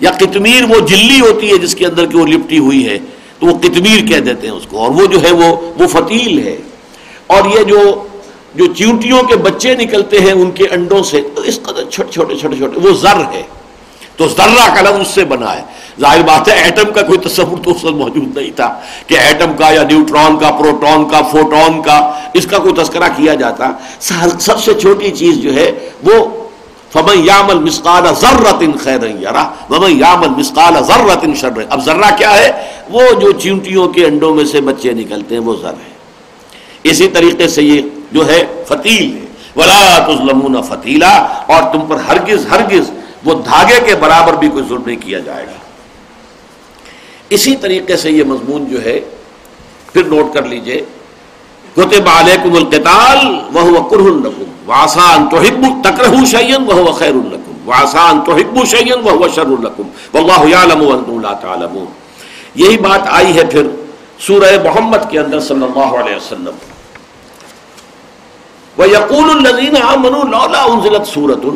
یا کتمیر وہ جلی ہوتی ہے جس کے اندر کی وہ لپٹی ہوئی ہے، تو وہ کتمیر کہہ دیتے ہیں اس کو۔ اور وہ جو ہے، وہ وہ فتیل ہے۔ اور یہ جو جو چیونٹیوں کے بچے نکلتے ہیں ان کے انڈوں سے تو اس قدر چھوٹے چھوٹے چھوٹے چھوٹے، وہ زر ہے۔ تو ذرہ کا لفظ اس سے بنا ہے۔ ظاہر بات ہے، ایٹم کا کوئی تصور تو اس وقت موجود نہیں تھا کہ ایٹم کا یا نیوٹرون کا، پروٹون کا، فوٹون کا، اس کا کوئی تذکرہ کیا جاتا۔ سب سے چھوٹی چیز جو ہے، وہ فمن یامل مسقال ذرت خیر یارا فمن یامل مسقال ذرت شر اب ذرہ کیا ہے؟ وہ جو چونٹیوں کے انڈوں میں سے بچے نکلتے ہیں، وہ ذر ہے۔ اسی طریقے سے یہ جو ہے فتیل ہے۔ ولا تظلمون فتیلا اور تم پر ہرگز ہرگز وہ دھاگے کے برابر بھی کوئی ظلم نہیں کیا جائے گا۔ اسی طریقے سے یہ مضمون جو ہے، پھر نوٹ کر لیجیے۔ کتب علیکم القتال وهو کرہ لکم وعسى ان تحبوا تكرهوا شيئا وهو خير لكم۔ وعسى ان تحبوا شيئا وهو شر لكم۔ والله يعلم وانتم لا تعلمون۔ یہی بات آئی ہے پھر سورہ محمد کے اندر صلی اللہ علیہ وسلم۔ وَيَقُولُ الَّذِينَ آمَنُوا لَوْلَا أُنزِلَتْ سُورَةٌ.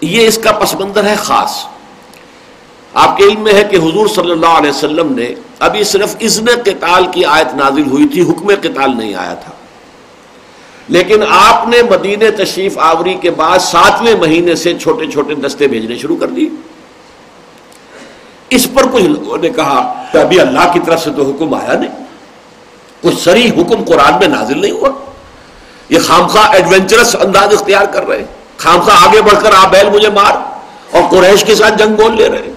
یہ اس کا پس منظر ہے خاص. آپ کے علم میں ہے کہ حضور صلی اللہ علیہ وسلم نے ابھی صرف اذن قتال کی آیت نازل ہوئی تھی، حکم قتال نہیں آیا تھا. لیکن آپ نے مدینہ تشریف آوری کے بعد ساتویں مہینے سے چھوٹے چھوٹے دستے بھیجنے شروع کر دی. اس پر کچھ لوگوں نے کہا کہ ابھی اللہ کی طرف سے تو حکم آیا نہیں. کچھ سری حکم قرآن میں نازل نہیں ہوا. یہ خامخواہ ایڈونچرس انداز اختیار کر رہے ہیں۔ خامخواہ آگے بڑھ کر آپ بیل مجھے مار اور قریش کے ساتھ جنگ بول لے رہے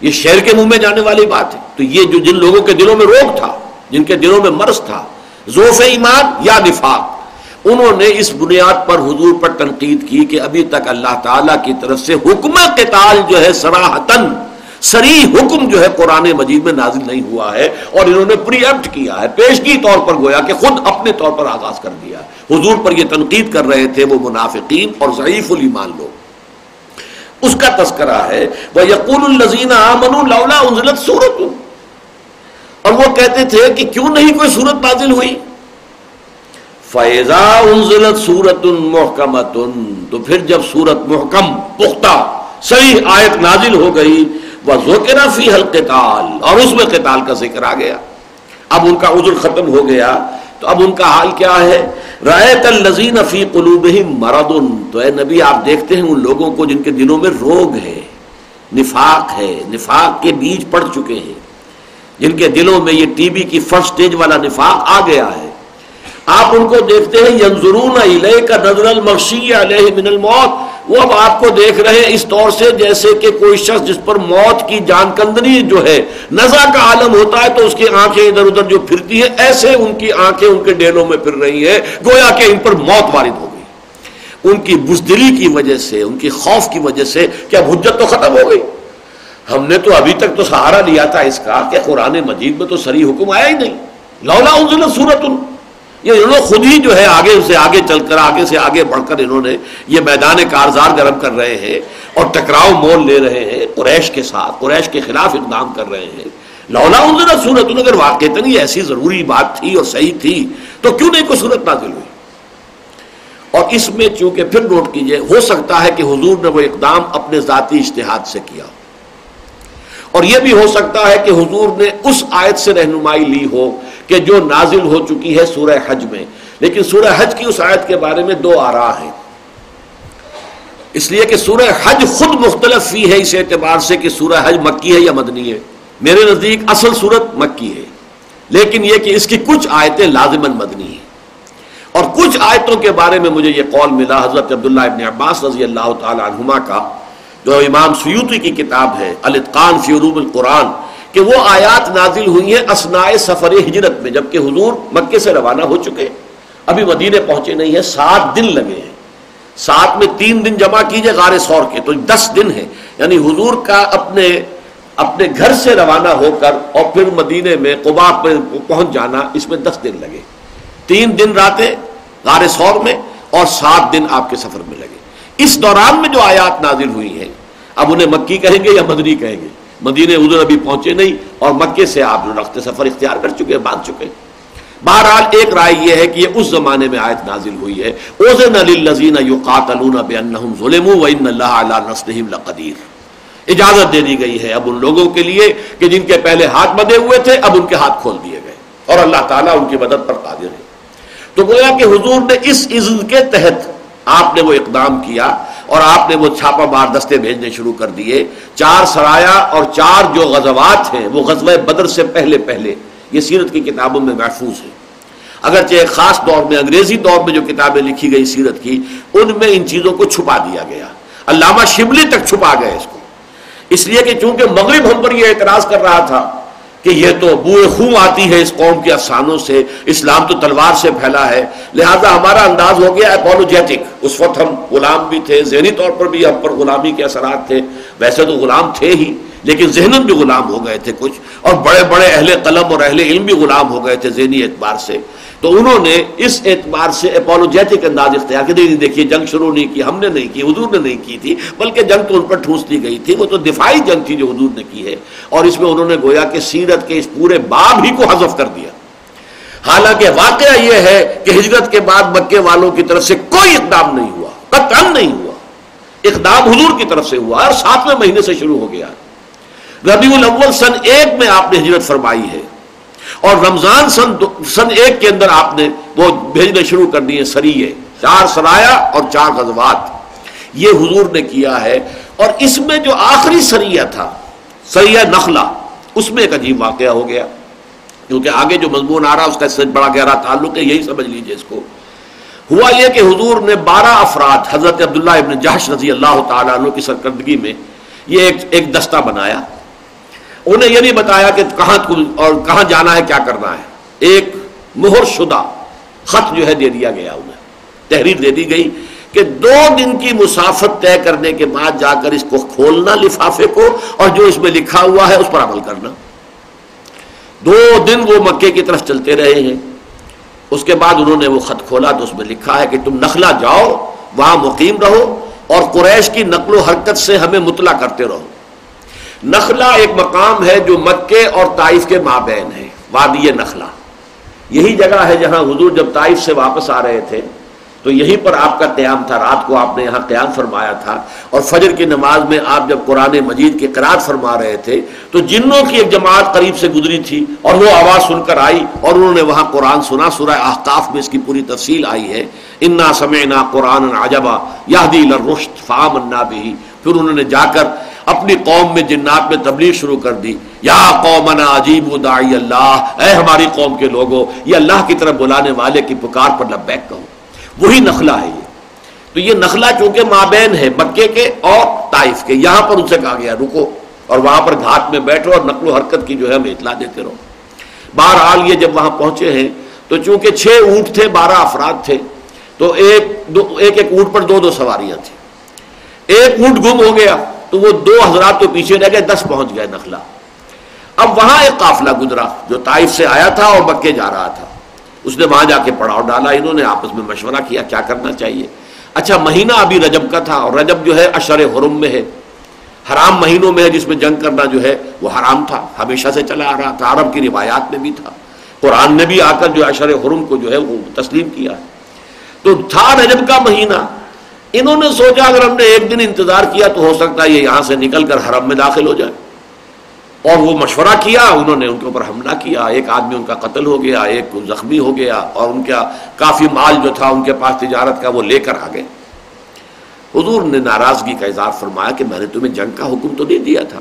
یہ شہر کے منہ میں جانے والی بات ہے۔ تو یہ جو جن لوگوں کے دلوں میں روگ تھا، جن کے دلوں میں مرض تھا، زوف ایمان یا نفاق، انہوں نے اس بنیاد پر حضور پر تنقید کی کہ ابھی تک اللہ تعالی کی طرف سے حکم قتال جو ہے سراہتن سری حکم جو ہے قرآن مجید میں نازل نہیں ہوا ہے اور انہوں نے پری ایپٹ کیا ہے۔ پیشگی طور پر گویا کہ خود اپنے طور پر آغاز کر دیا حضور پر یہ تنقید کر رہے تھے وہ منافقین اور ضعیف الایمان لوگ۔ اس کا تذکرہ ہے وہ یقول الزین انزلت سورت اور وہ کہتے تھے کہ کیوں نہیں کوئی سورت نازل ہوئی؟ فیضا انزلت سورت محکمت تو پھر جب سورت محکم، پختہ، صحیح آیت نازل ہو گئی وہ زوکرا فی حلقال اور اس میں قتال کا ذکر آ گیا۔ اب ان کا عذر ختم ہو گیا۔ تو اب ان کا حال کیا ہے؟ رایت الزین فی قلوب مرد تو اے نبی، آپ دیکھتے ہیں ان لوگوں کو جن کے دلوں میں روگ ہے، نفاق ہے، نفاق کے بیج پڑ چکے ہیں۔ جن کے دلوں میں یہ ٹی بی کی فرسٹ سٹیج والا نفاق آ گیا ہے۔ آپ ان کو دیکھتے ہیں، ینظرون الیہ کا نظر المغشی علیہ من الموت۔ وہ اب آپ کو دیکھ رہے ہیں اس طور سے جیسے کہ کوئی شخص جس پر موت کی جان کندنی جو ہے، نزا کا عالم ہوتا ہے تو اس کی آنکھیں ادھر ادھر جو پھرتی ہیں، ایسے ان کی آنکھیں ان کے ڈیلوں میں پھر رہی ہیں، گویا کہ ان پر موت وارد ہو گئی۔ ان کی بزدلی کی وجہ سے، ان کی خوف کی وجہ سے کیا حجت تو ختم ہو گئی۔ ہم نے تو ابھی تک تو سہارا لیا تھا اس کا کہ قرآن مجید میں تو سری حکم آیا ہی نہیں۔ لولا انزل سورت یہ انہوں خود ہی جو ہے آگے سے آگے چل کر، آگے سے آگے بڑھ کر انہوں نے یہ میدان کارزار گرم کر رہے ہیں اور ٹکراؤ مول لے رہے ہیں قریش کے ساتھ، قریش کے خلاف اقدام کر رہے ہیں۔ لولا انزل سورت اگر واقع تنی ایسی ضروری بات تھی اور صحیح تھی، تو کیوں نہیں کوئی صورت نازل ہوئی؟ اور اس میں چونکہ پھر نوٹ کیجیے، ہو سکتا ہے کہ حضور نے وہ اقدام اپنے ذاتی اشتہاد سے کیا۔ اور یہ بھی ہو سکتا ہے کہ حضور نے اس آیت سے رہنمائی لی ہو کہ جو نازل ہو چکی ہے سورہ حج میں۔ لیکن سورہ حج کی اس آیت کے بارے میں دو آرا ہیں۔ اس لیے کہ سورہ حج خود مختلف ہی ہے اس اعتبار سے کہ سورہ حج مکی ہے یا مدنی ہے۔ میرے نزدیک اصل صورت مکی ہے۔ لیکن یہ کہ اس کی کچھ آیتیں لازمن مدنی ہیں۔ اور کچھ آیتوں کے بارے میں مجھے یہ قول ملا حضرت عبداللہ ابن عباس رضی اللہ تعالی عنہما کا، جو امام سیوتی کی کتاب ہے، الاتقان فی علوم القرآن۔ کہ وہ آیات نازل ہوئی ہیں اسنا سفر ہجرت میں، جبکہ حضور مکے سے روانہ ہو چکے ابھی مدینے پہنچے نہیں ہیں، سات دن لگے ہیں۔ سات میں تین دن جمع کیجیے غار سور کے، تو دس دن ہیں۔ یعنی حضور کا اپنے اپنے گھر سے روانہ ہو کر اور پھر مدینے میں قبا پہ پہنچ جانا اس میں دس دن لگے۔ تین دن راتیں غار سور میں اور سات دن آپ کے سفر میں لگے۔ اس دوران میں جو آیات نازل ہوئی ہیں، اب انہیں مکی کہیں گے یا مدنی کہیں گے؟ مدینے ادھر ابھی پہنچے نہیں اور مکے سے آپ رخت سفر اختیار کر چکے باندھ چکے بہرحال ایک رائے یہ ہے کہ یہ اس زمانے میں آیت نازل ہوئی ہے۔ اوزن للذین یقاتلون بانہم ظلموا وان اللہ علی نصرہم لقدیر۔ اجازت دے دی گئی ہے اب ان لوگوں کے لیے کہ جن کے پہلے ہاتھ بدے ہوئے تھے، اب ان کے ہاتھ کھول دیے گئے۔ اور اللہ تعالیٰ ان کی مدد پر قادر ہے۔ تو گویا کہ حضور نے اس عزت کے تحت آپ نے وہ اقدام کیا اور آپ نے وہ چھاپا مار دستے بھیجنے شروع کر دیے۔ چار سرایا اور چار جو غزوات ہیں، وہ غزوہ بدر سے پہلے پہلے، یہ سیرت کی کتابوں میں محفوظ ہے اگرچہ ایک خاص دور میں، انگریزی دور میں جو کتابیں لکھی گئی سیرت کی، ان میں ان چیزوں کو چھپا دیا گیا۔ علامہ شبلی تک چھپا گئے اس کو۔ اس لیے کہ چونکہ مغرب ہم پر یہ اعتراض کر رہا تھا کہ یہ تو بوئے خون آتی ہے اس قوم کے افسانوں سے، اسلام تو تلوار سے پھیلا ہے۔ لہذا ہمارا انداز ہو گیا اپولوجیٹک اس وقت ہم غلام بھی تھے، ذہنی طور پر بھی ہم پر غلامی کے اثرات تھے۔ ویسے تو غلام تھے ہی، لیکن ذہن بھی غلام ہو گئے تھے کچھ۔ اور بڑے بڑے اہل قلم اور اہل علم بھی غلام ہو گئے تھے ذہنی اعتبار سے۔ تو انہوں نے اس اعتبار سے اپولوجیٹک انداز اختیار کیا نہیں دیکھیے، جنگ شروع نہیں کی، ہم نے نہیں کی، حضور نے نہیں کی تھی، بلکہ جنگ تو ان پر ٹھوس دی گئی تھی، وہ تو دفاعی جنگ تھی جو حضور نے کی ہے۔ اور اس میں انہوں نے گویا کہ سیرت کے اس پورے باب ہی کو حذف کر دیا۔ حالانکہ واقعہ یہ ہے کہ ہجرت کے بعد مکے والوں کی طرف سے کوئی اقدام نہیں ہوا، قطعا نہیں ہوا۔ اقدام حضور کی طرف سے ہوا اور ساتویں مہینے سے شروع ہو گیا۔ ربیع الاول سن ایک میں آپ نے ہجرت فرمائی ہے۔ اور رمضان سن سن ایک کے اندر آپ نے وہ بھیجنے شروع کر دیے سریے چار سرایا اور چار غزوات۔ یہ حضور نے کیا ہے۔ اور اس میں جو آخری سریہ تھا، سریہ نخلا اس میں ایک عجیب واقعہ ہو گیا۔ کیونکہ آگے جو مضمون آ رہا، اس کا بڑا گہرا تعلق ہے، یہی سمجھ لیجیے اس کو۔ ہوا یہ کہ حضور نے بارہ افراد، حضرت عبداللہ ابن جہش رضی اللہ تعالیٰ عنہ کی سرکردگی میں یہ ایک ایک دستہ بنایا۔ انہیں یہ نہیں بتایا کہ کہاں اور کہاں جانا ہے، کیا کرنا ہے۔ ایک مہر شدہ خط جو ہے دے دیا گیا انہیں۔ تحریر دے دی گئی کہ دو دن کی مسافت طے کرنے کے بعد جا کر اس کو کھولنا لفافے کو اور جو اس میں لکھا ہوا ہے اس پر عمل کرنا۔ دو دن وہ مکے کی طرف چلتے رہے ہیں۔ اس کے بعد انہوں نے وہ خط کھولا تو اس میں لکھا ہے کہ تم نخلا جاؤ، وہاں مقیم رہو اور قریش کی نقل و حرکت سے ہمیں مطلع کرتے رہو۔ نخلا ایک مقام ہے جو مکے اور طائف کے مابین ہے، وادی نخلا یہی جگہ ہے جہاں حضور جب طائف سے واپس آ رہے تھے، تو یہیں پر آپ کا قیام تھا۔ رات کو آپ نے یہاں قیام فرمایا تھا۔ اور فجر کی نماز میں آپ جب قرآن مجید کی قرآن فرما رہے تھے، تو جنوں کی ایک جماعت قریب سے گزری تھی اور وہ آواز سن کر آئی اور انہوں نے وہاں قرآن سنا۔ سورہ احقاف میں اس کی پوری تفصیل آئی ہے۔ انا سمعنا قرآن عجبا یہدی للرشد فآمنا بھی پھر انہوں نے جا کر اپنی قوم میں جنات میں تبلیغ شروع کر دی۔ یا قومنا عجیب داعی اللہ۔ اے ہماری قوم کے لوگوں، یہ اللہ کی طرف بلانے والے کی پکار پر لبیک کہو۔ وہی نخلا ہے یہ۔ تو یہ نخلا چونکہ مابین ہے، مکے کے اور طائف کے۔ یہاں پر ان سے کہا گیا، رکو۔ اور وہاں پر گھاٹ میں بیٹھو اور نقل و حرکت کی جو ہے ہمیں اطلاع دیتے رہو۔ بہرحال یہ جب وہاں پہنچے ہیں، تو چونکہ چھ اونٹ تھے، بارہ افراد تھے، تو ایک دو، ایک ایک اونٹ پر دو دو سواریاں تھیں۔ ایک اونٹ گم ہو گیا۔ تو وہ دو حضرات تو پیچھے رہ گئے، دس پہنچ گئے نخلا اب وہاں ایک قافلہ گزرا جو طائف سے آیا تھا اور مکے جا رہا تھا۔ اس نے وہاں جا کے پڑاؤ ڈالا، انہوں نے آپس میں مشورہ کیا کیا کرنا چاہیے؟ اچھا مہینہ ابھی رجب کا تھا اور رجب جو ہے اشر حرم میں ہے۔ حرام مہینوں میں ہے جس میں جنگ کرنا جو ہے وہ حرام تھا، ہمیشہ سے چلا آ رہا تھا۔ عرب کی روایات میں بھی تھا۔ قرآن نے بھی آ کر جو اشر حرم کو جو ہے وہ تسلیم کیا۔ تو تھا رجب کا مہینہ انہوں نے سوچا اگر ہم نے ایک دن انتظار کیا تو ہو سکتا ہے یہ یہاں سے نکل کر حرم میں داخل ہو جائے۔ اور وہ مشورہ کیا، انہوں نے ان کے اوپر حملہ کیا، ایک آدمی ان کا قتل ہو گیا، ایک زخمی ہو گیا اور ان کا کافی مال جو تھا ان کے پاس تجارت کا وہ لے کر آ گئے۔ حضور نے ناراضگی کا اظہار فرمایا کہ میں نے تمہیں جنگ کا حکم تو نہیں دیا تھا۔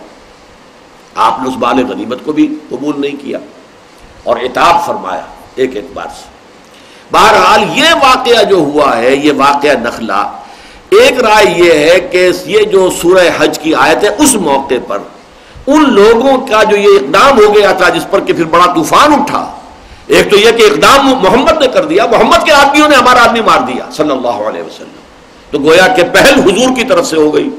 آپ نے اس بال غنیمت کو بھی قبول نہیں کیا۔ اور اتاب فرمایا ایک اعتبار سے۔ بہرحال یہ واقعہ جو ہوا ہے، یہ واقعہ نخلا ایک رائے یہ ہے کہ یہ جو سورہ حج کی آیت ہے، اس موقع پر ان لوگوں کا جو یہ اقدام ہو گیا تھا، جس پر کہ پھر بڑا طوفان اٹھا، ایک تو یہ کہ اقدام محمد نے کر دیا، محمد کے آدمیوں نے ہمارا آدمی مار دیا صلی اللہ علیہ وسلم۔ تو گویا کہ پہل حضور کی طرف سے ہو گئی۔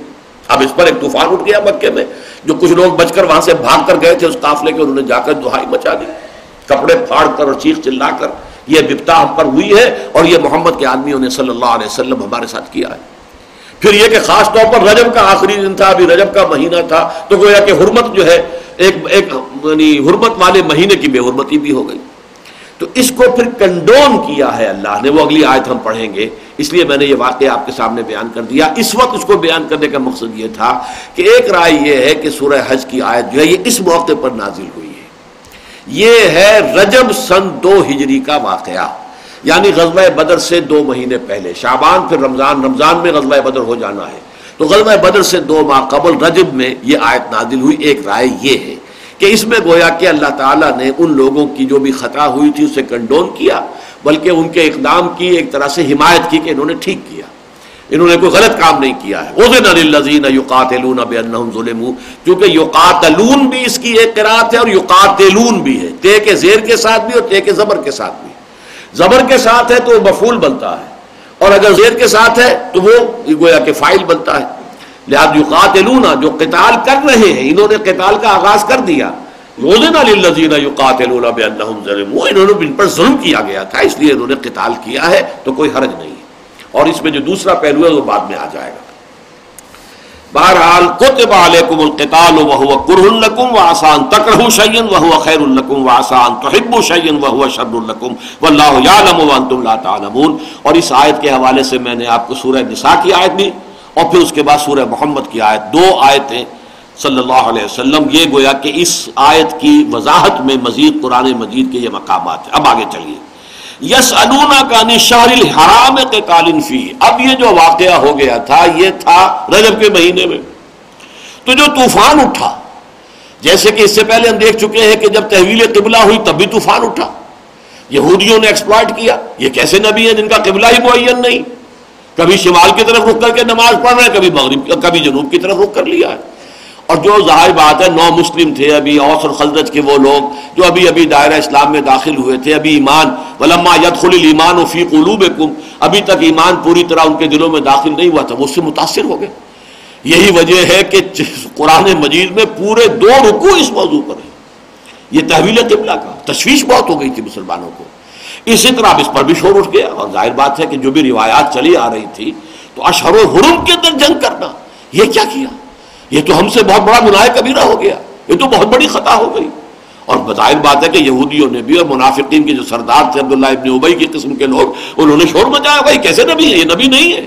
اب اس پر ایک طوفان اٹھ گیا مکے میں، جو کچھ لوگ بچ کر وہاں سے بھاگ کر گئے تھے، اس قافلے کے، انہوں نے جا کر دہائی مچا دی، کپڑے پھاڑ کر اور چیخ چلا کر، یہ بپتا ہم پر ہوئی ہے اور یہ محمد کے آدمیوں نے صلی اللہ علیہ وسلم ہمارے ساتھ کیا ہے۔ پھر یہ کہ خاص طور پر رجب کا آخری دن تھا، ابھی رجب کا مہینہ تھا، تو گویا کہ حرمت جو ہے، ایک ایک یعنی حرمت والے مہینے کی بے حرمتی بھی ہو گئی۔ تو اس کو پھر کنڈون کیا ہے اللہ نے، وہ اگلی آیت ہم پڑھیں گے۔ اس لیے میں نے یہ واقعہ آپ کے سامنے بیان کر دیا۔ اس وقت اس کو بیان کرنے کا مقصد یہ تھا کہ ایک رائے یہ ہے کہ سورہ حج کی آیت جو ہے، یہ اس موقع پر نازل ہوئی ہے۔ یہ ہے رجب سن دو ہجری کا واقعہ۔ یعنی غزوہ بدر سے دو مہینے پہلے شابان پھر رمضان رمضان میں غزوہ بدر ہو جانا ہے۔ تو غزوہ بدر سے دو ماہ قبل رجب میں یہ آیت نازل ہوئی، ایک رائے یہ ہے کہ اس میں گویا کہ اللہ تعالیٰ نے ان لوگوں کی جو بھی خطا ہوئی تھی، اسے کنڈون کیا، بلکہ ان کے اقدام کی، ایک طرح سے حمایت کی کہ انہوں نے ٹھیک کیا۔ انہوں نے کوئی غلط کام نہیں کیا ہے۔ ظلم کیونکہ یوقاتلون بھی اس کی ایک قرآت ہے اور یوقاتلون بھی ہے۔ تے کے زیر کے ساتھ بھی اور تے کے زبر کے ساتھ بھی۔ زبر کے ساتھ ہے تو وہ مفول بنتا ہے اور اگر زیر کے ساتھ ہے تو وہ گویا کہ فائل بنتا ہے لہٰذا یقاتلون جو قتال کر رہے ہیں، انہوں نے قتال کا آغاز کر دیا۔ للذین یقاتلون بانہم ظلموا انہوں نے ان پر ظلم کیا گیا تھا، اس لیے انہوں نے قتال کیا ہے تو کوئی حرج نہیں۔ ہے اور اس میں جو دوسرا پہلو ہے وہ بعد میں آ جائے گا۔ بہرحال کتب علیکم القتال وهو کرہ لکم وآسان تکرہو شیئن وهو خیر لکم وآسان تحبو شیئن وهو شر لکم واللہ یعلم وانتم لا تعلمون اور اس آیت کے حوالے سے میں نے آپ کو سورہ نساء کی آیت بھی اور پھر اس کے بعد سورہ محمد کی آیت دو آیتیں صلی اللہ علیہ وسلم یہ گویا کہ اس آیت کی وضاحت میں مزید قرآن مجید کے یہ مقامات ہیں۔ اب آگے چلیے۔ یس انونا کا نشار الحرام کے کالن فی اب یہ جو واقعہ ہو گیا تھا، یہ تھا رجب کے مہینے میں۔ تو جو طوفان اٹھا، جیسے کہ اس سے پہلے ہم دیکھ چکے ہیں کہ جب تحویل قبلہ ہوئی تب بھی طوفان اٹھا۔ یہودیوں نے ایکسپلائٹ کیا۔ یہ کیسے نبی ہیں جن کا قبلہ ہی معین نہیں؟ کبھی شمال کی طرف رک کر کے نماز پڑھ رہے ہیں، کبھی مغرب، کبھی جنوب کی طرف رک کر لیا ہے۔ اور جو ظاہر بات ہے، نو مسلم تھے ابھی اوس اور خلدت کے وہ لوگ جو ابھی ابھی دائرہ اسلام میں داخل ہوئے تھے۔ ابھی ایمان ولما یدخل الایمان و فی قلوبکم۔ ابھی تک ایمان پوری طرح ان کے دلوں میں داخل نہیں ہوا تھا۔ وہ اس سے متاثر ہو گئے۔ یہی وجہ ہے کہ قرآن مجید میں پورے دو رکو اس موضوع پر ہیں۔ یہ تحویل قبلہ کا۔ تشویش بہت ہو گئی تھی مسلمانوں کو۔ اسی طرح اب اس پر بھی شور اٹھ گیا۔ اور ظاہر بات ہے کہ جو بھی روایات چلی آ رہی تھی، تو اشہر و حرم کے اندر جنگ کرنا، یہ کیا کیا؟ یہ تو ہم سے بہت بڑا گناہ کبیرہ ہو گیا، یہ تو بہت بڑی خطا ہو گئی۔ اور بظاہر بات ہے کہ یہودیوں نے بھی اور منافقین کے جو سردار تھے عبداللہ ابن ابئی کی قسم کے لوگ، انہوں نے شور مچایا، بھائی کیسے نبی ہے یہ نبی نہیں ہے۔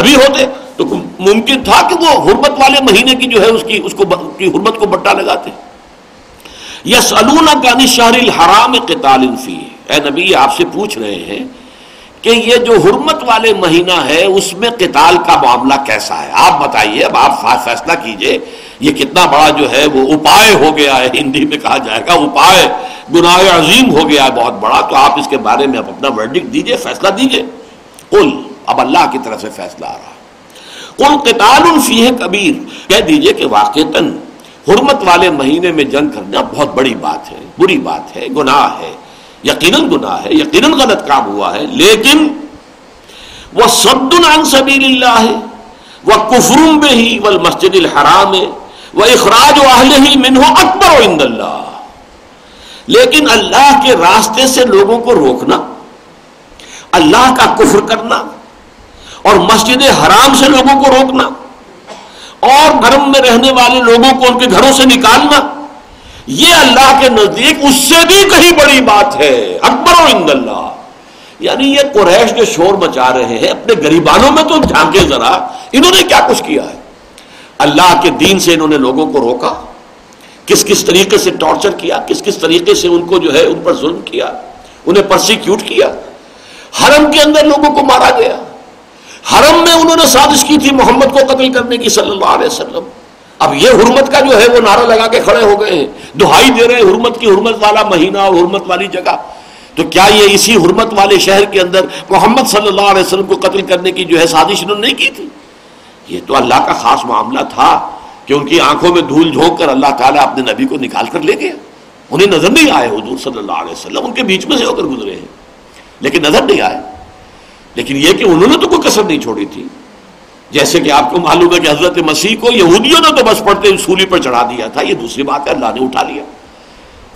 نبی ہوتے تو ممکن تھا کہ وہ حرمت والے مہینے کی جو ہے اس کی، اس کو کی حرمت کو بٹا لگاتے۔ یس الون کا نشار الحرام قتال فی اے نبی آپ سے پوچھ رہے ہیں کہ یہ جو حرمت والے مہینہ ہے، اس میں قتال کا معاملہ کیسا ہے؟ آپ بتائیے، اب آپ فیصلہ کیجیے، یہ کتنا بڑا جو ہے وہ اپائے ہو گیا ہے، ہندی میں کہا جائے گا، اپائے، گناہ عظیم ہو گیا ہے، بہت بڑا۔ تو آپ اس کے بارے میں اپنا ورڈک دیجیے، فیصلہ دیجیے۔ قل، اب اللہ کی طرف سے فیصلہ آ رہا ہے۔ قل، قتال فیہ کبیر۔ کہہ دیجیے کہ واقعتاً حرمت والے مہینے میں جنگ کرنا بہت بڑی بات ہے، بری بات ہے، گناہ ہے۔ یقیناً گناہ ہے، یقیناً غلط کام ہوا ہے، لیکن وہ سد عن سبیل اللہ ہے وہ کفرم میں ہی، وہ مسجد الحرام ہے وہ اخراج و اہل ہی منہ اکبر و اللہ۔ لیکن اللہ کے راستے سے لوگوں کو روکنا، اللہ کا کفر کرنا اور مسجد حرام سے لوگوں کو روکنا اور گھرم میں رہنے والے لوگوں کو ان کے گھروں سے نکالنا یہ اللہ کے نزدیک اس سے بھی کہیں بڑی بات ہے۔ اکبر و اند اللہ۔ یعنی یہ قریش جو شور مچا رہے ہیں، اپنے گریبانوں میں تو جھانکے ذرا، انہوں نے کیا کچھ کیا ہے؟ اللہ کے دین سے انہوں نے لوگوں کو روکا۔ کس کس طریقے سے ٹارچر کیا؟ کس کس طریقے سے ان کو جو ہے، ان پر ظلم کیا؟ انہیں پرسیکیوٹ کیا؟ حرم کے اندر لوگوں کو مارا گیا۔ حرم میں انہوں نے سازش کی تھی محمد کو قتل کرنے کی، صلی اللہ علیہ وسلم۔ اب یہ حرمت کا جو ہے وہ نعرہ لگا کے کھڑے ہو گئے ہیں۔ دہائی دے رہے ہیں حرمت کی، حرمت والا مہینہ اور حرمت والی جگہ۔ تو کیا یہ اسی حرمت والے شہر کے اندر محمد صلی اللہ علیہ وسلم کو قتل کرنے کی جو ہے سازش انہوں نے نہیں کی تھی؟ یہ تو اللہ کا خاص معاملہ تھا کہ ان کی آنکھوں میں دھول جھونک کر اللہ تعالیٰ اپنے نبی کو نکال کر لے گیا۔ انہیں نظر نہیں آئے حضور صلی اللہ علیہ وسلم، ان کے بیچ میں سے ہو کر گزرے ہیں۔ لیکن نظر نہیں آئے۔ لیکن یہ کہ انہوں نے تو کوئی کسر نہیں چھوڑی تھی۔ جیسے کہ آپ کو معلوم ہے کہ حضرت مسیح کو یہودیوں نے تو بس پڑتے سولی پر چڑھا دیا تھا، یہ دوسری بات ہے، اللہ نے اٹھا لیا۔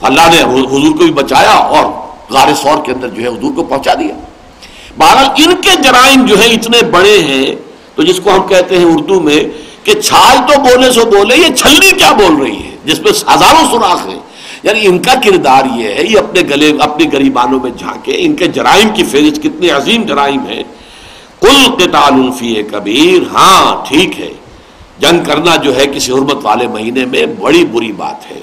اللہ نے حضور کو بھی بچایا اور غار سور کے اندر جو ہے حضور کو پہنچا دیا۔ بہرحال ان کے جرائم جو ہیں اتنے بڑے ہیں، تو جس کو ہم کہتے ہیں اردو میں کہ چھال تو بولے سو بولے، یہ چھلنی کیا بول رہی ہے؟ جس پہ ہزاروں سوراخ ہیں۔ یعنی ان کا کردار یہ ہے، یہ اپنے گلے اپنے گریبانوں میں جھانکے، ان کے جرائم کی فہرست کتنے عظیم جرائم ہیں۔ کل قتال فی کبیر ہاں ٹھیک ہے۔ جنگ کرنا جو ہے کسی حرمت والے مہینے میں بڑی بری بات ہے۔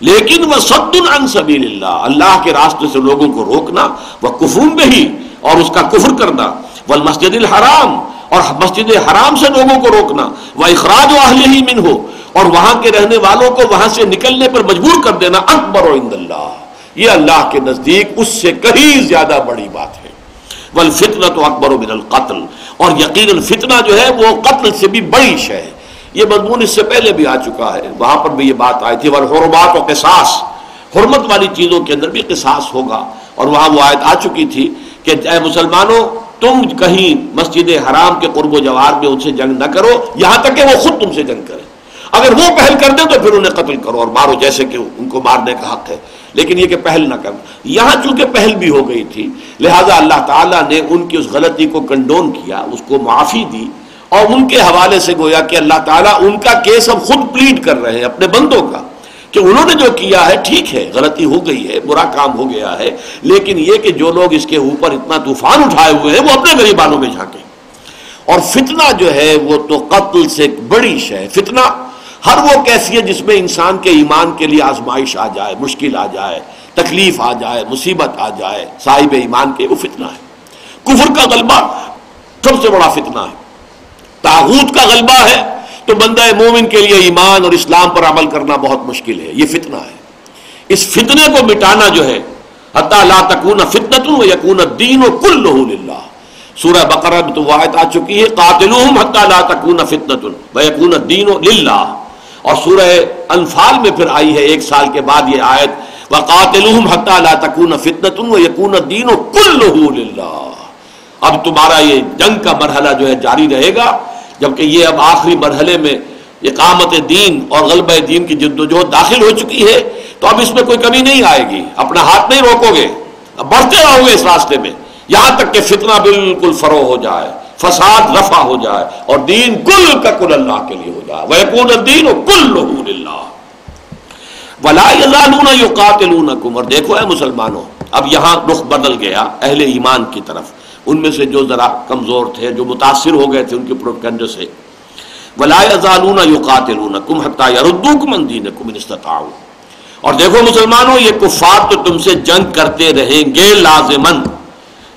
لیکن وہ سد ان سبیل اللہ اللہ کے راستے سے لوگوں کو روکنا، وہ کفون ہی اور اس کا کفر کرنا۔ وہ مسجد الحرام اور مسجد حرام سے لوگوں کو روکنا۔ وہ اخراج و اہل ہی من ہو اور وہاں کے رہنے والوں کو وہاں سے نکلنے پر مجبور کر دینا۔ اکبر و اللہ۔ یہ اللہ کے نزدیک اس سے کہیں زیادہ بڑی بات ہے۔ ول فتنا تو اکبر و من القتل. اور یقین فتنہ جو ہے وہ قتل سے بھی بڑی شے ہے۔ یہ مضمون اس سے پہلے بھی آ چکا ہے۔ وہاں پر بھی یہ بات آئی تھی حرمات و قصاص۔ حرمت والی چیزوں کے اندر بھی قصاص ہوگا۔ اور وہاں وہ آیت آ چکی تھی کہ اے مسلمانوں، تم کہیں مسجد حرام کے قرب و جوار میں ان سے جنگ نہ کرو، یہاں تک کہ وہ خود تم سے جنگ کرے اگر وہ پہل کر دیں تو پھر انہیں قتل کرو اور مارو جیسے کہ ان کو مارنے کا حق ہے۔ لیکن یہ کہ پہل نہ کرنا یہاں چونکہ پہل بھی ہو گئی تھی، لہذا اللہ تعالیٰ نے ان کی اس غلطی کو کنڈون کیا، اس کو معافی دی اور ان کے حوالے سے گویا کہ اللہ تعالیٰ ان کا کیس ہم خود پلیٹ کر رہے ہیں اپنے بندوں کا۔ کہ انہوں نے جو کیا ہے، ٹھیک ہے، غلطی ہو گئی ہے، برا کام ہو گیا ہے، لیکن یہ کہ جو لوگ اس کے اوپر اتنا طوفان اٹھائے ہوئے ہیں، وہ اپنے غریبانوں میں جھانکیں اور فتنہ جو ہے، وہ تو قتل سے بڑی شے فتنہ ہر وہ کیسی ہے جس میں انسان کے ایمان کے لیے آزمائش آ جائے، مشکل آ جائے، تکلیف آ جائے، مصیبت آ جائے، صاحب ایمان کے وہ فتنہ ہے۔ کفر کا غلبہ سب سے بڑا فتنہ ہے۔ تاغوت کا غلبہ ہے تو بندہ مومن کے لیے ایمان اور اسلام پر عمل کرنا بہت مشکل ہے، یہ فتنہ ہے۔ اس فتنے کو مٹانا جو ہے، حتیٰ لا تکون فتنت و یقون دین و کل سورہ بقرہ میں تو واحد آ چکی ہے، قاتلوہم حتیٰ لا تکون فتنت و یقون دین و للہ۔ اور سورہ انفال میں پھر آئی ہے ایک سال کے بعد یہ آیت وقاتلوہم حتیٰ لا تکون و یقون دین و کل للہ اب تمہارا یہ جنگ کا مرحلہ جو ہے جاری رہے گا، جبکہ یہ اب آخری مرحلے میں اقامت دین اور غلبہ دین کی جد و جہد داخل ہو چکی ہے، تو اب اس میں کوئی کمی نہیں آئے گی۔ اپنا ہاتھ نہیں روکو گے، اب بڑھتے رہو گے اس راستے میں، یہاں تک کہ فتنہ بالکل فرو ہو جائے۔ فساد رفع ہو جائے اور دین کل کا کل اللہ کے لیے ہو جائے۔ وہ کل دین کل اللہ ولا اللہ یقاتلونکم اور دیکھو اے مسلمانوں، اب یہاں رخ بدل گیا اہل ایمان کی طرف۔ ان میں سے جو ذرا کمزور تھے، جو متاثر ہو گئے تھے ان کے پروپگنڈ سے۔ اور دیکھو مسلمانوں، یہ کفار تو تم سے جنگ کرتے رہیں گے لازمن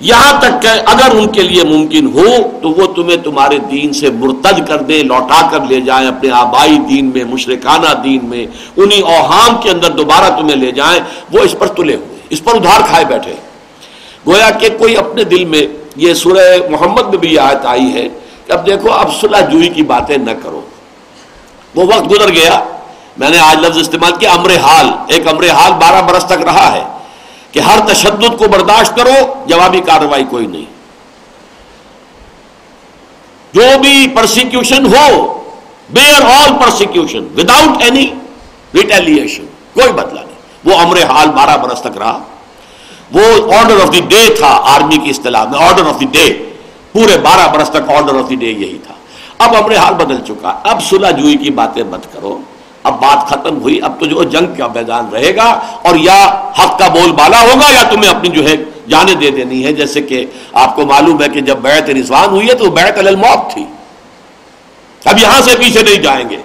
یہاں تک کہ اگر ان کے لیے ممکن ہو تو وہ تمہیں تمہارے دین سے مرتد کر دیں، لوٹا کر لے جائیں، اپنے آبائی دین میں، مشرکانہ دین میں، انہی اوہام کے اندر دوبارہ تمہیں لے جائیں۔ وہ اس پر تلے ہوئے، اس پر ادھار کھائے بیٹھے۔ گویا کہ کوئی اپنے دل میں یہ سورہ محمد میں بھی یہ آیت آئی ہے کہ اب دیکھو، اب صلح جوئی کی باتیں نہ کرو۔ وہ وقت گزر گیا۔ میں نے آج لفظ استعمال کیا امر حال ایک امر حال بارہ برس تک رہا ہے۔ کہ ہر تشدد کو برداشت کرو، جوابی کارروائی کوئی نہیں۔ جو بھی پرسیکیوشن ہو bear all persecution without any retaliation کوئی بدلا نہیں۔ وہ امر حال بارہ برس تک رہا۔ وہ آرڈر آف دی ڈے تھا آرمی کی اصطلاح میں آرڈر آف دی ڈے پورے بارہ برس تک آرڈر آف دی ڈے یہی تھا۔ اب امر حال بدل چکا۔ اب صلح جوئی کی باتیں مت کرو۔ اب بات ختم ہوئی، اب تو جو جنگ کا میدان رہے گا اور یا حق کا بول بالا ہوگا یا تمہیں اپنی جو ہے جانے دے دینی ہے جیسے کہ آپ کو معلوم ہے کہ جب بیعت رضوان ہوئی ہے تو بیعت الموت تھی۔ اب یہاں سے پیچھے نہیں جائیں گے۔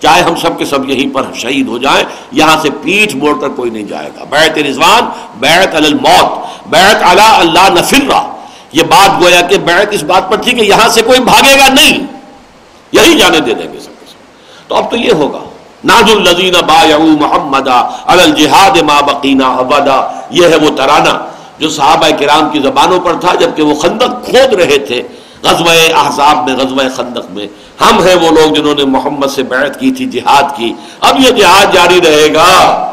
چاہے ہم سب کے سب یہیں پر شہید ہو جائیں، یہاں سے پیٹھ موڑ کر کوئی نہیں جائے گا۔ بیعت رضوان، بیعت الموت، بیعت علی اللہ نفر یہ بات گویا کہ بیعت اس بات پر تھی کہ یہاں سے کوئی بھاگے گا نہیں۔ یہی جانے دے دیں گے سب کے سب۔ تو اب تو یہ ہوگا۔ ناز الزین با محمد الجہاد ما بقینا ابدا یہ ہے وہ ترانہ جو صحابہ کرام کی زبانوں پر تھا، جبکہ وہ خندق کھود رہے تھے غزوہ احزاب میں، غزوہ خندق میں۔ ہم ہیں وہ لوگ جنہوں نے محمد سے بیعت کی تھی، جہاد کی۔ اب یہ جہاد جاری رہے گا،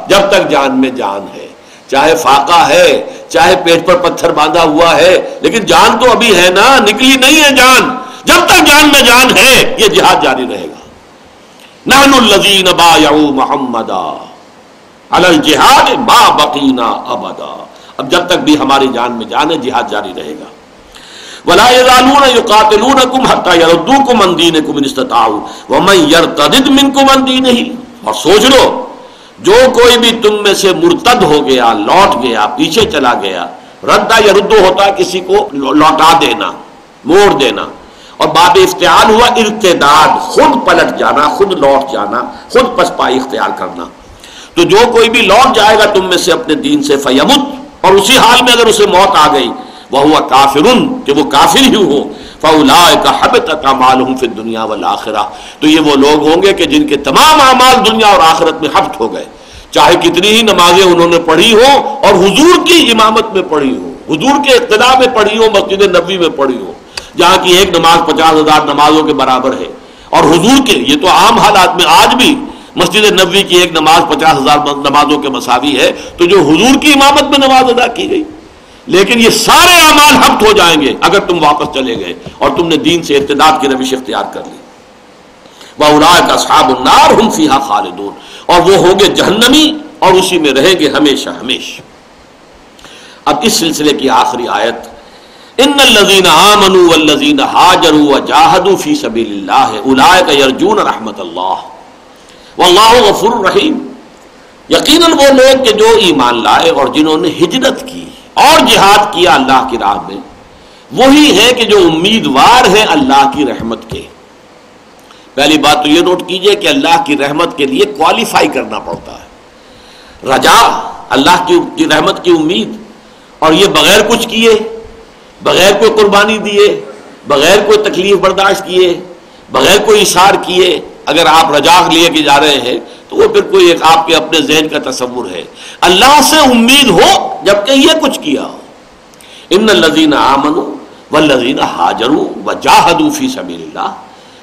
جب تک جان میں جان ہے۔ چاہے فاقہ ہے، چاہے پیٹ پر پتھر باندھا ہوا ہے، لیکن جان تو ابھی ہے نا، نکلی نہیں ہے جان۔ جب تک جان میں جان ہے، یہ جہاد جاری رہے گا۔ نحن الذین بایعوا محمدا علی الجہاد ما بقینا ابدا۔ اب جب تک بھی ہماری جان میں جان ہے، جہاد جاری رہے گا۔ ولا يزالون يقاتلونكم حتى يردوكم عن دينكم ان استطاعوا۔ ومن يرتد منكم عن دينه اور سوچ لو، جو کوئی بھی تم میں سے مرتد ہو گیا، لوٹ گیا، پیچھے چلا گیا ردا یا ردو ہوتا ہے کسی کو لوٹا دینا، موڑ دینا۔ اور باب اختیار ہوا ارتداد، خود پلٹ جانا، خود لوٹ جانا، خود پسپائی اختیار کرنا۔ تو جو کوئی بھی لوٹ جائے گا، تم میں سے اپنے دین سے فیمت۔ اور اسی حال میں اگر اسے موت آ گئی وہ ہوا کافر کہ وہ کافر ہی ہو۔ فولا کا حب تک معلوم پھر دنیا والا تو یہ وہ لوگ ہوں گے کہ جن کے تمام اعمال دنیا اور آخرت میں حفت ہو گئے۔ چاہے کتنی ہی نمازیں انہوں نے پڑھی ہو اور حضور کی امامت میں پڑھی ہو حضور کے اقتدا میں پڑھی ہو مسجد نبی میں پڑھی ہو جہاں کی ایک نماز پچاس ہزار نمازوں کے برابر ہے۔ اور حضور کے یہ تو عام حالات میں آج بھی مسجد نبوی کی ایک نماز پچاس ہزار نمازوں کے مساوی ہے تو جو حضور کی امامت میں نماز ادا کی گئی۔ لیکن یہ سارے اعمال ہفت ہو جائیں گے اگر تم واپس چلے گئے اور تم نے دین سے ارتداد کی روش اختیار کر لی۔ وہ کا صحاب النار ہم فیحا خالدون۔ اور وہ ہوں گے جہنمی اور اسی میں رہیں گے ہمیشہ ہمیشہ۔ اب اس سلسلے کی آخری آیت ان الذين امنوا والذين هاجروا وجاهدوا في سبيل الله اولئك يرجون رحمت اللہ واللہ غفور رحیم یقیناً وہ لوگ کہ جو ایمان لائے اور جنہوں نے ہجرت کی اور جہاد کیا اللہ کی راہ میں، وہی ہے کہ جو امیدوار ہے اللہ کی رحمت کے۔ پہلی بات تو یہ نوٹ کیجیے کہ اللہ کی رحمت کے لیے کوالیفائی کرنا پڑتا ہے۔ رجا اللہ کی رحمت کی امید، اور یہ بغیر کچھ کیے۔ بغیر کوئی قربانی دیے، بغیر کوئی تکلیف برداشت کیے، بغیر کوئی اشار کیے، اگر آپ رجا لیے کے جا رہے ہیں، تو وہ پھر کوئی ایک آپ کے اپنے ذہن کا تصور ہے۔ اللہ سے امید ہو جبکہ یہ کچھ کیا۔ ہو ان الزین آمن و لذین حاجر و جاہدو فی سبیل اللہ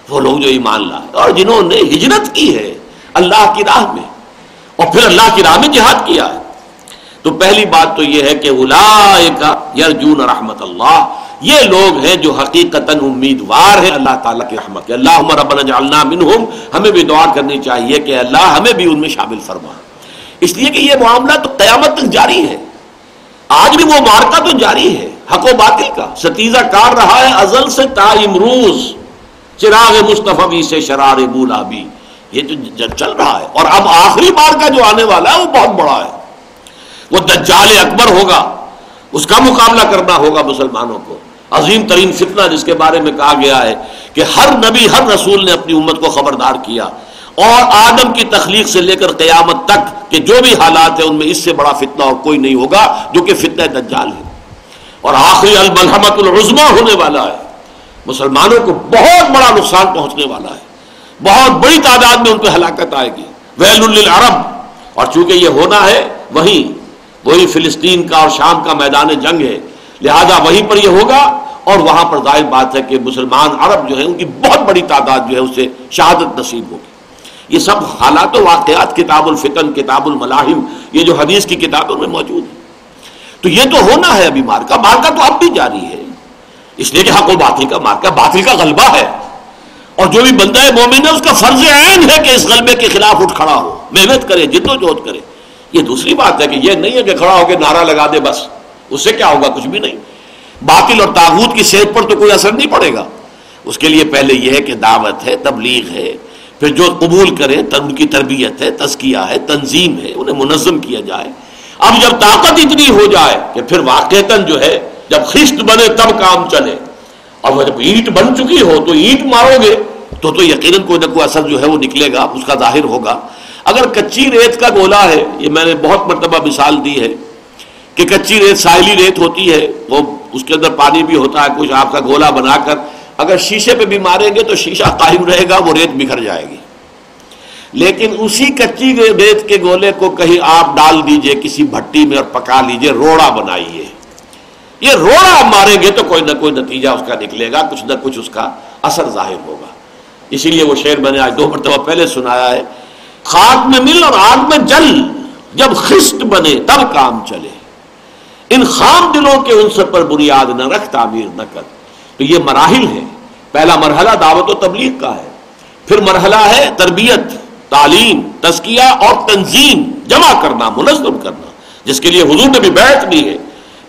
وہ لوگ جو ایمان لائے اور جنہوں نے ہجرت کی ہے اللہ کی راہ میں۔ اور پھر اللہ کی راہ میں جہاد کیا۔ ہے تو پہلی بات تو یہ ہے کہ یرجون رحمت اللہ، یہ لوگ ہیں جو حقیقت امیدوار ہیں اللہ تعالیٰ کی رحمت کے۔ اللہ ربنا جعلنا منہم، ہمیں بھی دعا کرنی چاہیے کہ اللہ ہمیں بھی ان میں شامل فرما۔ اس لیے کہ یہ معاملہ تو قیامت تک جاری ہے۔ آج بھی وہ مارکا تو جاری ہے، حق و باطل کا۔ ستیزہ کار رہا ہے ازل سے تا امروز چراغ مصطفی سے شرار بولا بھی۔ یہ جو چل رہا ہے۔ اور اب آخری بار کا جو آنے والا ہے، وہ بہت بڑا ہے۔ وہ دجال اکبر ہوگا، اس کا مقابلہ کرنا ہوگا مسلمانوں کو۔ عظیم ترین فتنہ جس کے بارے میں کہا گیا ہے کہ ہر نبی، ہر رسول نے اپنی امت کو خبردار کیا۔ اور آدم کی تخلیق سے لے کر قیامت تک کہ جو بھی حالات ہیں ان میں اس سے بڑا فتنہ اور کوئی نہیں ہوگا جو کہ فتنہ دجال ہے۔ اور آخری المحمت العظما ہونے والا ہے۔ مسلمانوں کو بہت بڑا نقصان پہنچنے والا ہے۔ بہت بڑی تعداد میں ان کو ہلاکت آئے گی۔ ویل العرب اور چونکہ یہ ہونا ہے، وہیں وہی فلسطین کا اور شام کا میدان جنگ ہے۔ لہذا وہیں پر یہ ہوگا اور وہاں پر ظاہر بات ہے کہ مسلمان عرب جو ہیں، ان کی بہت بڑی تعداد جو ہے اسے شہادت نصیب ہوگی۔ یہ سب حالات و واقعات کتاب الفتن کتاب الملاحم یہ جو حدیث کی کتابوں میں موجود ہے تو یہ تو ہونا ہے ابھی مارکا۔ مارکا تو اب بھی جاری ہے۔ اس لیے کہ حق و باطل کا مارکا، باطل کا غلبہ ہے۔ اور جو بھی بندہ ہے مومن ہے، اس کا فرض عین ہے کہ اس غلبے کے خلاف اٹھ کھڑا ہو۔ محنت کرے، جد و جہد کرے۔ یہ دوسری بات ہے کہ یہ نہیں ہے کہ کھڑا ہو کے نعرہ لگا دے بس، اس سے کیا ہوگا؟ کچھ بھی نہیں۔ باطل اور تاغوت کی صحت پر تو کوئی اثر نہیں پڑے گا۔ اس کے لیے پہلے یہ ہے کہ دعوت ہے، تبلیغ ہے۔ پھر جو قبول کرے ان کی تربیت ہے، تزکیہ ہے، تنظیم ہے، انہیں منظم کیا جائے۔ اب جب طاقت اتنی ہو جائے کہ پھر واقعتاً جو ہے، جب خشت بنے تب کام چلے۔ اور جب اینٹ بن چکی ہو تو اینٹ مارو گے، تو تو یقیناً کوئی نہ کوئی اثر جو ہے وہ نکلے گا، اس کا ظاہر ہوگا۔ اگر کچی ریت کا گولا ہے، یہ میں نے بہت مرتبہ مثال دی ہے کہ کچی ریت ساحلی ریت ہوتی ہے، وہ اس کے اندر پانی بھی ہوتا ہے، کچھ آپ کا گولا بنا کر اگر شیشے پہ بھی ماریں گے تو شیشہ قائم رہے گا، وہ ریت بکھر جائے گی۔ لیکن اسی کچی ریت کے گولے کو کہیں آپ ڈال دیجیے، کسی بھٹی میں اور پکا لیجیے، روڑا بنائیے۔ یہ روڑا ماریں گے تو کوئی نہ کوئی نتیجہ اس کا نکلے گا، کچھ نہ کچھ اس کا اثر ظاہر ہوگا۔ اسی لیے وہ شعر میں نے آج دو مرتبہ پہلے سنایا ہے۔ خاک میں مل اور آگ میں جل، جب خشت بنے تب کام چلے۔ ان خام دلوں کے انصر پر بنیاد نہ رکھ، تعمیر نہ کر۔ تو یہ مراحل ہے پہلا مرحلہ دعوت و تبلیغ کا ہے۔ پھر مرحلہ ہے تربیت، تعلیم، تزکیہ اور تنظیم، جمع کرنا، منظم کرنا۔ جس کے لیے حضور نے بھی بیعت دی ہے۔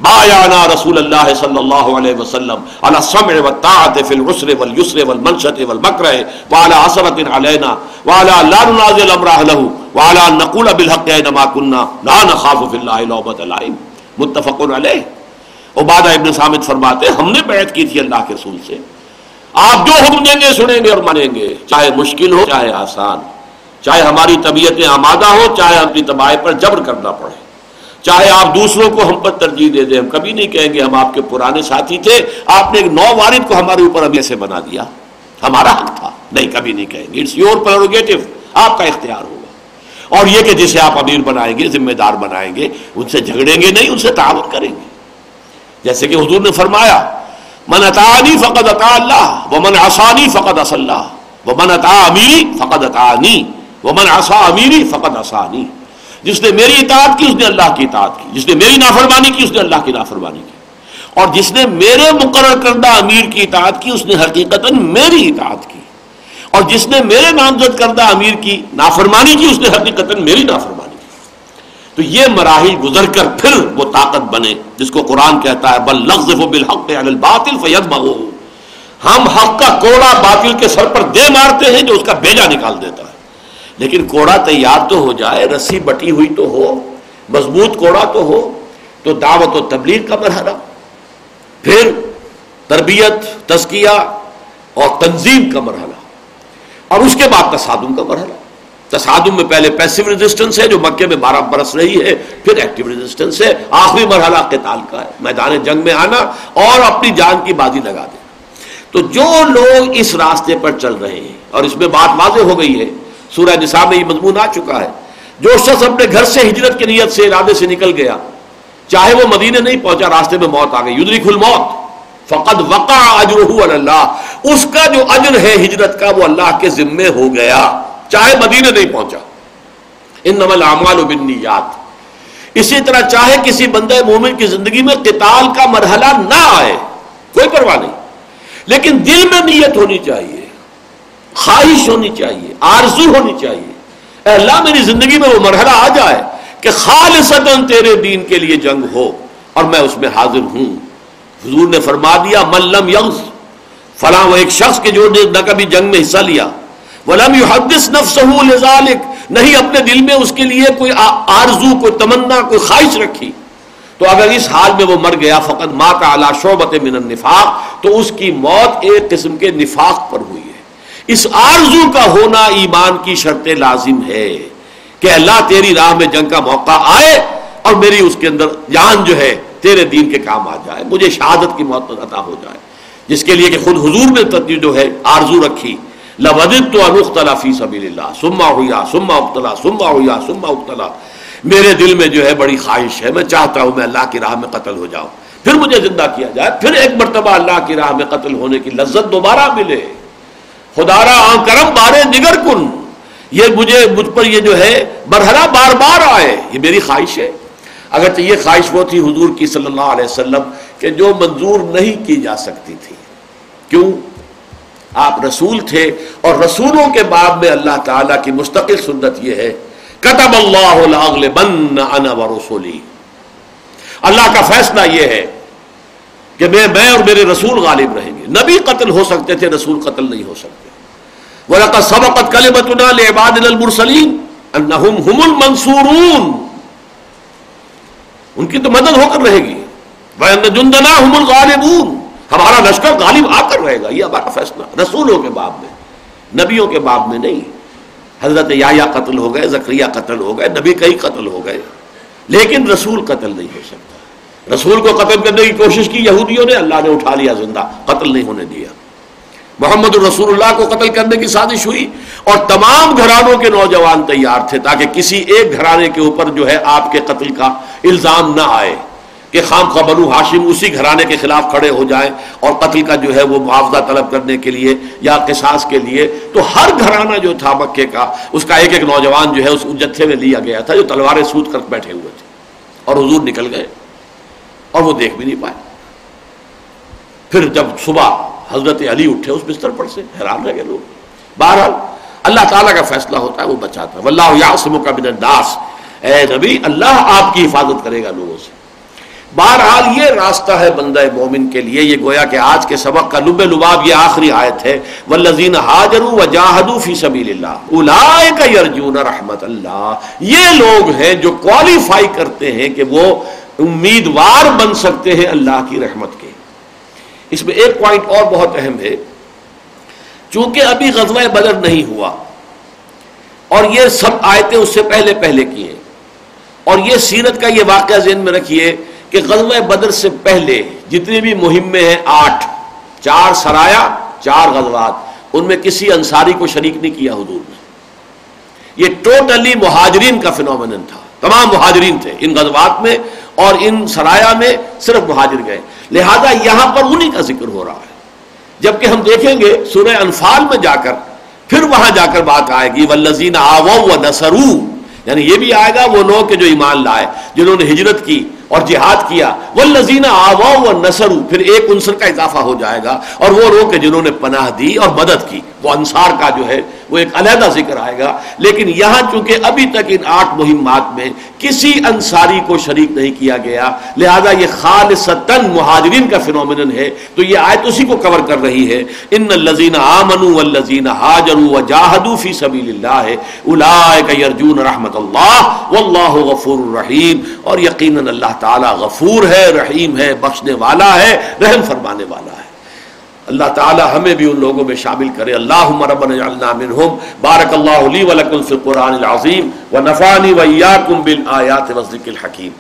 بایانا رسول اللہ صلی اللہ علیہ وسلم علی السمع والطاعت فی العسر والیسر والمنشط والمکرہ وعلى عصرت علینا وعلى لا ننازل امرہ له وعلى نقول بالحق اینما کننا لا نخاف فی اللہ لعبت العیم متفق علیہ عبادہ ابن سامد فرماتے ہم نے بیعت کی تھی اللہ کے رسول سے۔ آپ جو حکم دیں گے، سنیں گے اور مانیں گے۔ چاہے مشکل ہو، چاہے آسان۔ چاہے ہماری طبیعتیں آمادہ ہو، چاہے اپنی تباہ پر جبر کرنا پڑے۔ چاہے آپ دوسروں کو ہم پر ترجیح دے دیں، ہم کبھی نہیں کہیں گے ہم آپ کے پرانے ساتھی تھے، آپ نے ایک نو وارد کو ہمارے اوپر ابھی ایسے بنا دیا۔ ہمارا حق تھا۔ نہیں، کبھی نہیں کہیں گے۔ اٹس یور پروگیٹو آپ کا اختیار ہوگا۔ اور یہ کہ جسے آپ امیر بنائیں گے، ذمہ دار بنائیں گے، ان سے جھگڑیں گے نہیں، ان سے تعاون کریں گے۔ جیسے کہ حضور نے فرمایا، من اطانی فقد اطا اللہ وہ من آسانی فقد اص اللہ وہ من اطا امیری فقد اطانی وہ من آسا امیری فقد آسانی جس نے میری اطاعت کی، اس نے اللہ کی اطاعت کی۔ جس نے میری نافرمانی کی، اس نے اللہ کی نافرمانی کی۔ اور جس نے میرے مقرر کردہ امیر کی اطاعت کی، اس نے حقیقت میری اطاعت کی۔ اور جس نے میرے نامزد کردہ امیر کی نافرمانی کی، اس نے حقیقت میری نافرمانی کی۔ تو یہ مراحل گزر کر پھر وہ طاقت بنے، جس کو قرآن کہتا ہے، بل لفظ بالحق الباطل فید ہم حق کا کوڑا باطل کے سر پر دے مارتے ہیں، جو اس کا بیجا نکال دیتا ہے۔ لیکن کوڑا تیار تو ہو جائے، رسی بٹی ہوئی تو ہو، مضبوط کوڑا تو ہو، تو دعوت و تبلیغ کا مرحلہ۔ پھر تربیت، تزکیہ اور تنظیم کا مرحلہ۔ اور اس کے بعد تصادم کا مرحلہ۔ تصادم میں پہلے پیسو ریزسٹنس ہے، جو مکے میں بارہ برس رہی ہے، پھر ایکٹیو ریزسٹنس ہے۔ آخری مرحلہ قتال کا ہے۔ میدان جنگ میں آنا اور اپنی جان کی بازی لگا دینا۔ تو جو لوگ اس راستے پر چل رہے ہیں، اور اس میں بات واضح ہو گئی ہے سورہ نساء میں یہ مضمون آ چکا ہے۔ جو شخص اپنے گھر سے ہجرت کی نیت سے ارادے سے نکل گیا، چاہے وہ مدینے نہیں پہنچا، راستے میں موت آ گئی۔ یدرک الموت، فقد وقع اجرہ اللہ۔ اس کا جو اجر ہے ہجرت کا، وہ اللہ کے ذمے ہو گیا۔ چاہے مدینے نہیں پہنچا۔ ان نمل اعمال بنیات اسی طرح چاہے کسی بندہ مومن کی زندگی میں قتال کا مرحلہ نہ آئے، کوئی پرواہ نہیں۔ لیکن دل میں نیت ہونی چاہیے۔ خواہش ہونی چاہیے، آرزو ہونی چاہیے۔ اے اللہ، میری زندگی میں وہ مرحلہ آ جائے کہ خالصتاً تیرے دین کے لیے جنگ ہو اور میں اس میں حاضر ہوں۔ حضور نے فرما دیا ملم یغز، فلاں وہ ایک شخص کے جو نہ کبھی جنگ میں حصہ لیا۔ ولم يحدث نفسه لذلك نہیں اپنے دل میں اس کے لیے کوئی آرزو، کوئی تمنا، کوئی خواہش رکھی۔ تو اگر اس حال میں وہ مر گیا فقط مات اعلی شعبت من النفاق، تو اس کی موت ایک قسم کے نفاق پر ہوئی ہے۔ اس آرزو کا ہونا ایمان کی شرط لازم ہے کہ اللہ تیری راہ میں جنگ کا موقع آئے اور میری اس کے اندر جان جو ہے تیرے دین کے کام آ جائے، مجھے شہادت کی موت عطا ہو جائے۔ جس کے لیے کہ خود حضور نے جو ہے آرزو رکھی۔ لودت تو انختلا فی سبیل اللہ سما ہویا سما ابتلا سما ہویا سما ابتلا میرے دل میں جو ہے بڑی خواہش ہے، میں چاہتا ہوں میں اللہ کی راہ میں قتل ہو جاؤں۔ پھر مجھے زندہ کیا جائے، پھر ایک مرتبہ اللہ کی راہ میں قتل ہونے کی لذت دوبارہ ملے۔ خدارا آن کرم بارے نگر کن۔ یہ مجھے، مجھ پر یہ جو ہے، مرحلہ بار بار آئے۔ یہ میری خواہش ہے۔ اگر تو یہ خواہش وہ تھی حضور کی صلی اللہ علیہ وسلم کہ جو منظور نہیں کی جا سکتی تھی۔ کیوں؟ آپ رسول تھے اور رسولوں کے باب میں اللہ تعالیٰ کی مستقل سنت یہ ہے۔ کتب اللہ بن انا و رسولی۔ اللہ کا فیصلہ یہ ہے کہ میں میں اور میرے رسول غالب رہیں گے۔ نبی قتل ہو سکتے تھے، رسول قتل نہیں ہو سکتے۔ وہ سبقت کلبتنا لعباد المرسلین انہم هم المنصورون۔ ان کی تو مدد ہو کر رہے گی۔ جندنا ہم الغالبون۔ ہمارا لشکر غالب آ کر رہے گا۔ یہ ہمارا فیصلہ۔ رسولوں کے باب میں، نبیوں کے باب میں نہیں۔ حضرت یا قتل ہو گئے زکریہ قتل ہو گئے، نبی کئی قتل ہو گئے۔ لیکن رسول قتل نہیں ہو سکتا۔ رسول کو قتل کرنے کی کوشش کی، یہودیوں نے، اللہ نے اٹھا لیا زندہ، قتل نہیں ہونے دیا۔ محمد الرسول اللہ کو قتل کرنے کی سازش ہوئی اور تمام گھرانوں کے نوجوان تیار تھے تاکہ کسی ایک گھرانے کے اوپر جو ہے آپ کے قتل کا الزام نہ آئے کہ خام کا بنو ہاشم اسی گھرانے کے خلاف کھڑے ہو جائیں اور قتل کا جو ہے وہ معاوضہ طلب کرنے کے لیے یا قصاص کے لیے تو ہر گھرانہ جو تھا مکے کا، اس کا ایک ایک نوجوان جو ہے اس جتھے میں لیا گیا تھا جو تلواریں سوت کر بیٹھے ہوئے تھے اور حضور نکل گئے اور وہ دیکھ بھی نہیں پائے۔ پھر جب صبح حضرت علی اٹھے اس بستر پر سے، حیران رہ گئے لوگ۔ بہرحال، اللہ تعالیٰ کا فیصلہ ہوتا ہے، وہ بچاتا ہے۔ واللہ یاسم کا بن الناس۔ اے نبی، اللہ آپ کی حفاظت کرے گا لوگوں سے۔ بہرحال، یہ راستہ ہے بندہ مومن کے لیے۔ یہ گویا کہ آج کے سبق کا لب لباب یہ آخری آیت ہے۔ والذین حاجروا وجاہدوا فی سبیل اللہ اولئک یرجون رحمت اللہ یہ لوگ ہیں جو کوالیفائی کرتے ہیں کہ وہ امیدوار بن سکتے ہیں اللہ کی رحمت کے اس میں ایک پوائنٹ اور بہت اہم ہے، چونکہ ابھی غزوہ بدر نہیں ہوا، اور یہ سب آیتیں اس سے پہلے پہلے کی ہیں، اور یہ سیرت کا یہ واقعہ ذہن میں رکھیے کہ غزوہ بدر سے پہلے جتنی بھی مہمیں ہیں، آٹھ، چار سرایا، چار غزوات، ان میں کسی انصاری کو شریک نہیں کیا حضور نے۔ یہ ٹوٹلی مہاجرین کا فنومن تھا۔ تمام مہاجرین تھے ان غزوات میں اور ان سرایا میں صرف مہاجر گئے۔ لہذا یہاں پر انہی کا ذکر ہو رہا ہے۔ جبکہ ہم دیکھیں گے سورہ انفال میں جا کر، پھر وہاں جا کر بات آئے گی ولزین آو و نسرو یعنی یہ بھی آئے گا وہ لوگ کے جو ایمان لائے، جنہوں نے ہجرت کی اور جہاد کیا. وہ لذینہ آوا و نسرو پھر ایک عنصر کا اضافہ ہو جائے گا اور وہ لوگ جنہوں نے پناہ دی اور مدد کی. وہ انصار کا جو ہے وہ ایک علیحدہ ذکر آئے گا. لیکن یہاں چونکہ ابھی تک ان آٹھ مہمات میں کسی انصاری کو شریک نہیں کیا گیا، لہذا یہ خالصتاً مہاجرین کا فنومن ہے، تو یہ آیت اسی کو کور کر رہی ہے. ان الذین آمنوا والذین هاجروا وجاهدوا فی سبیل اللہ اولئک یرجون رحمت اللہ واللہ غفور الرحیم اور یقینا اللہ تعالی غفور ہے، رحیم ہے، بخشنے والا ہے، رحم فرمانے والا ہے۔ اللہ تعالی ہمیں بھی ان لوگوں میں شامل کرے۔ اللہ ربنا جعلنا منہم۔ بارک اللہ لی ولکم فی القرآن العظیم۔ ونفانی ویاکم بالآیات والذکر الحکیم۔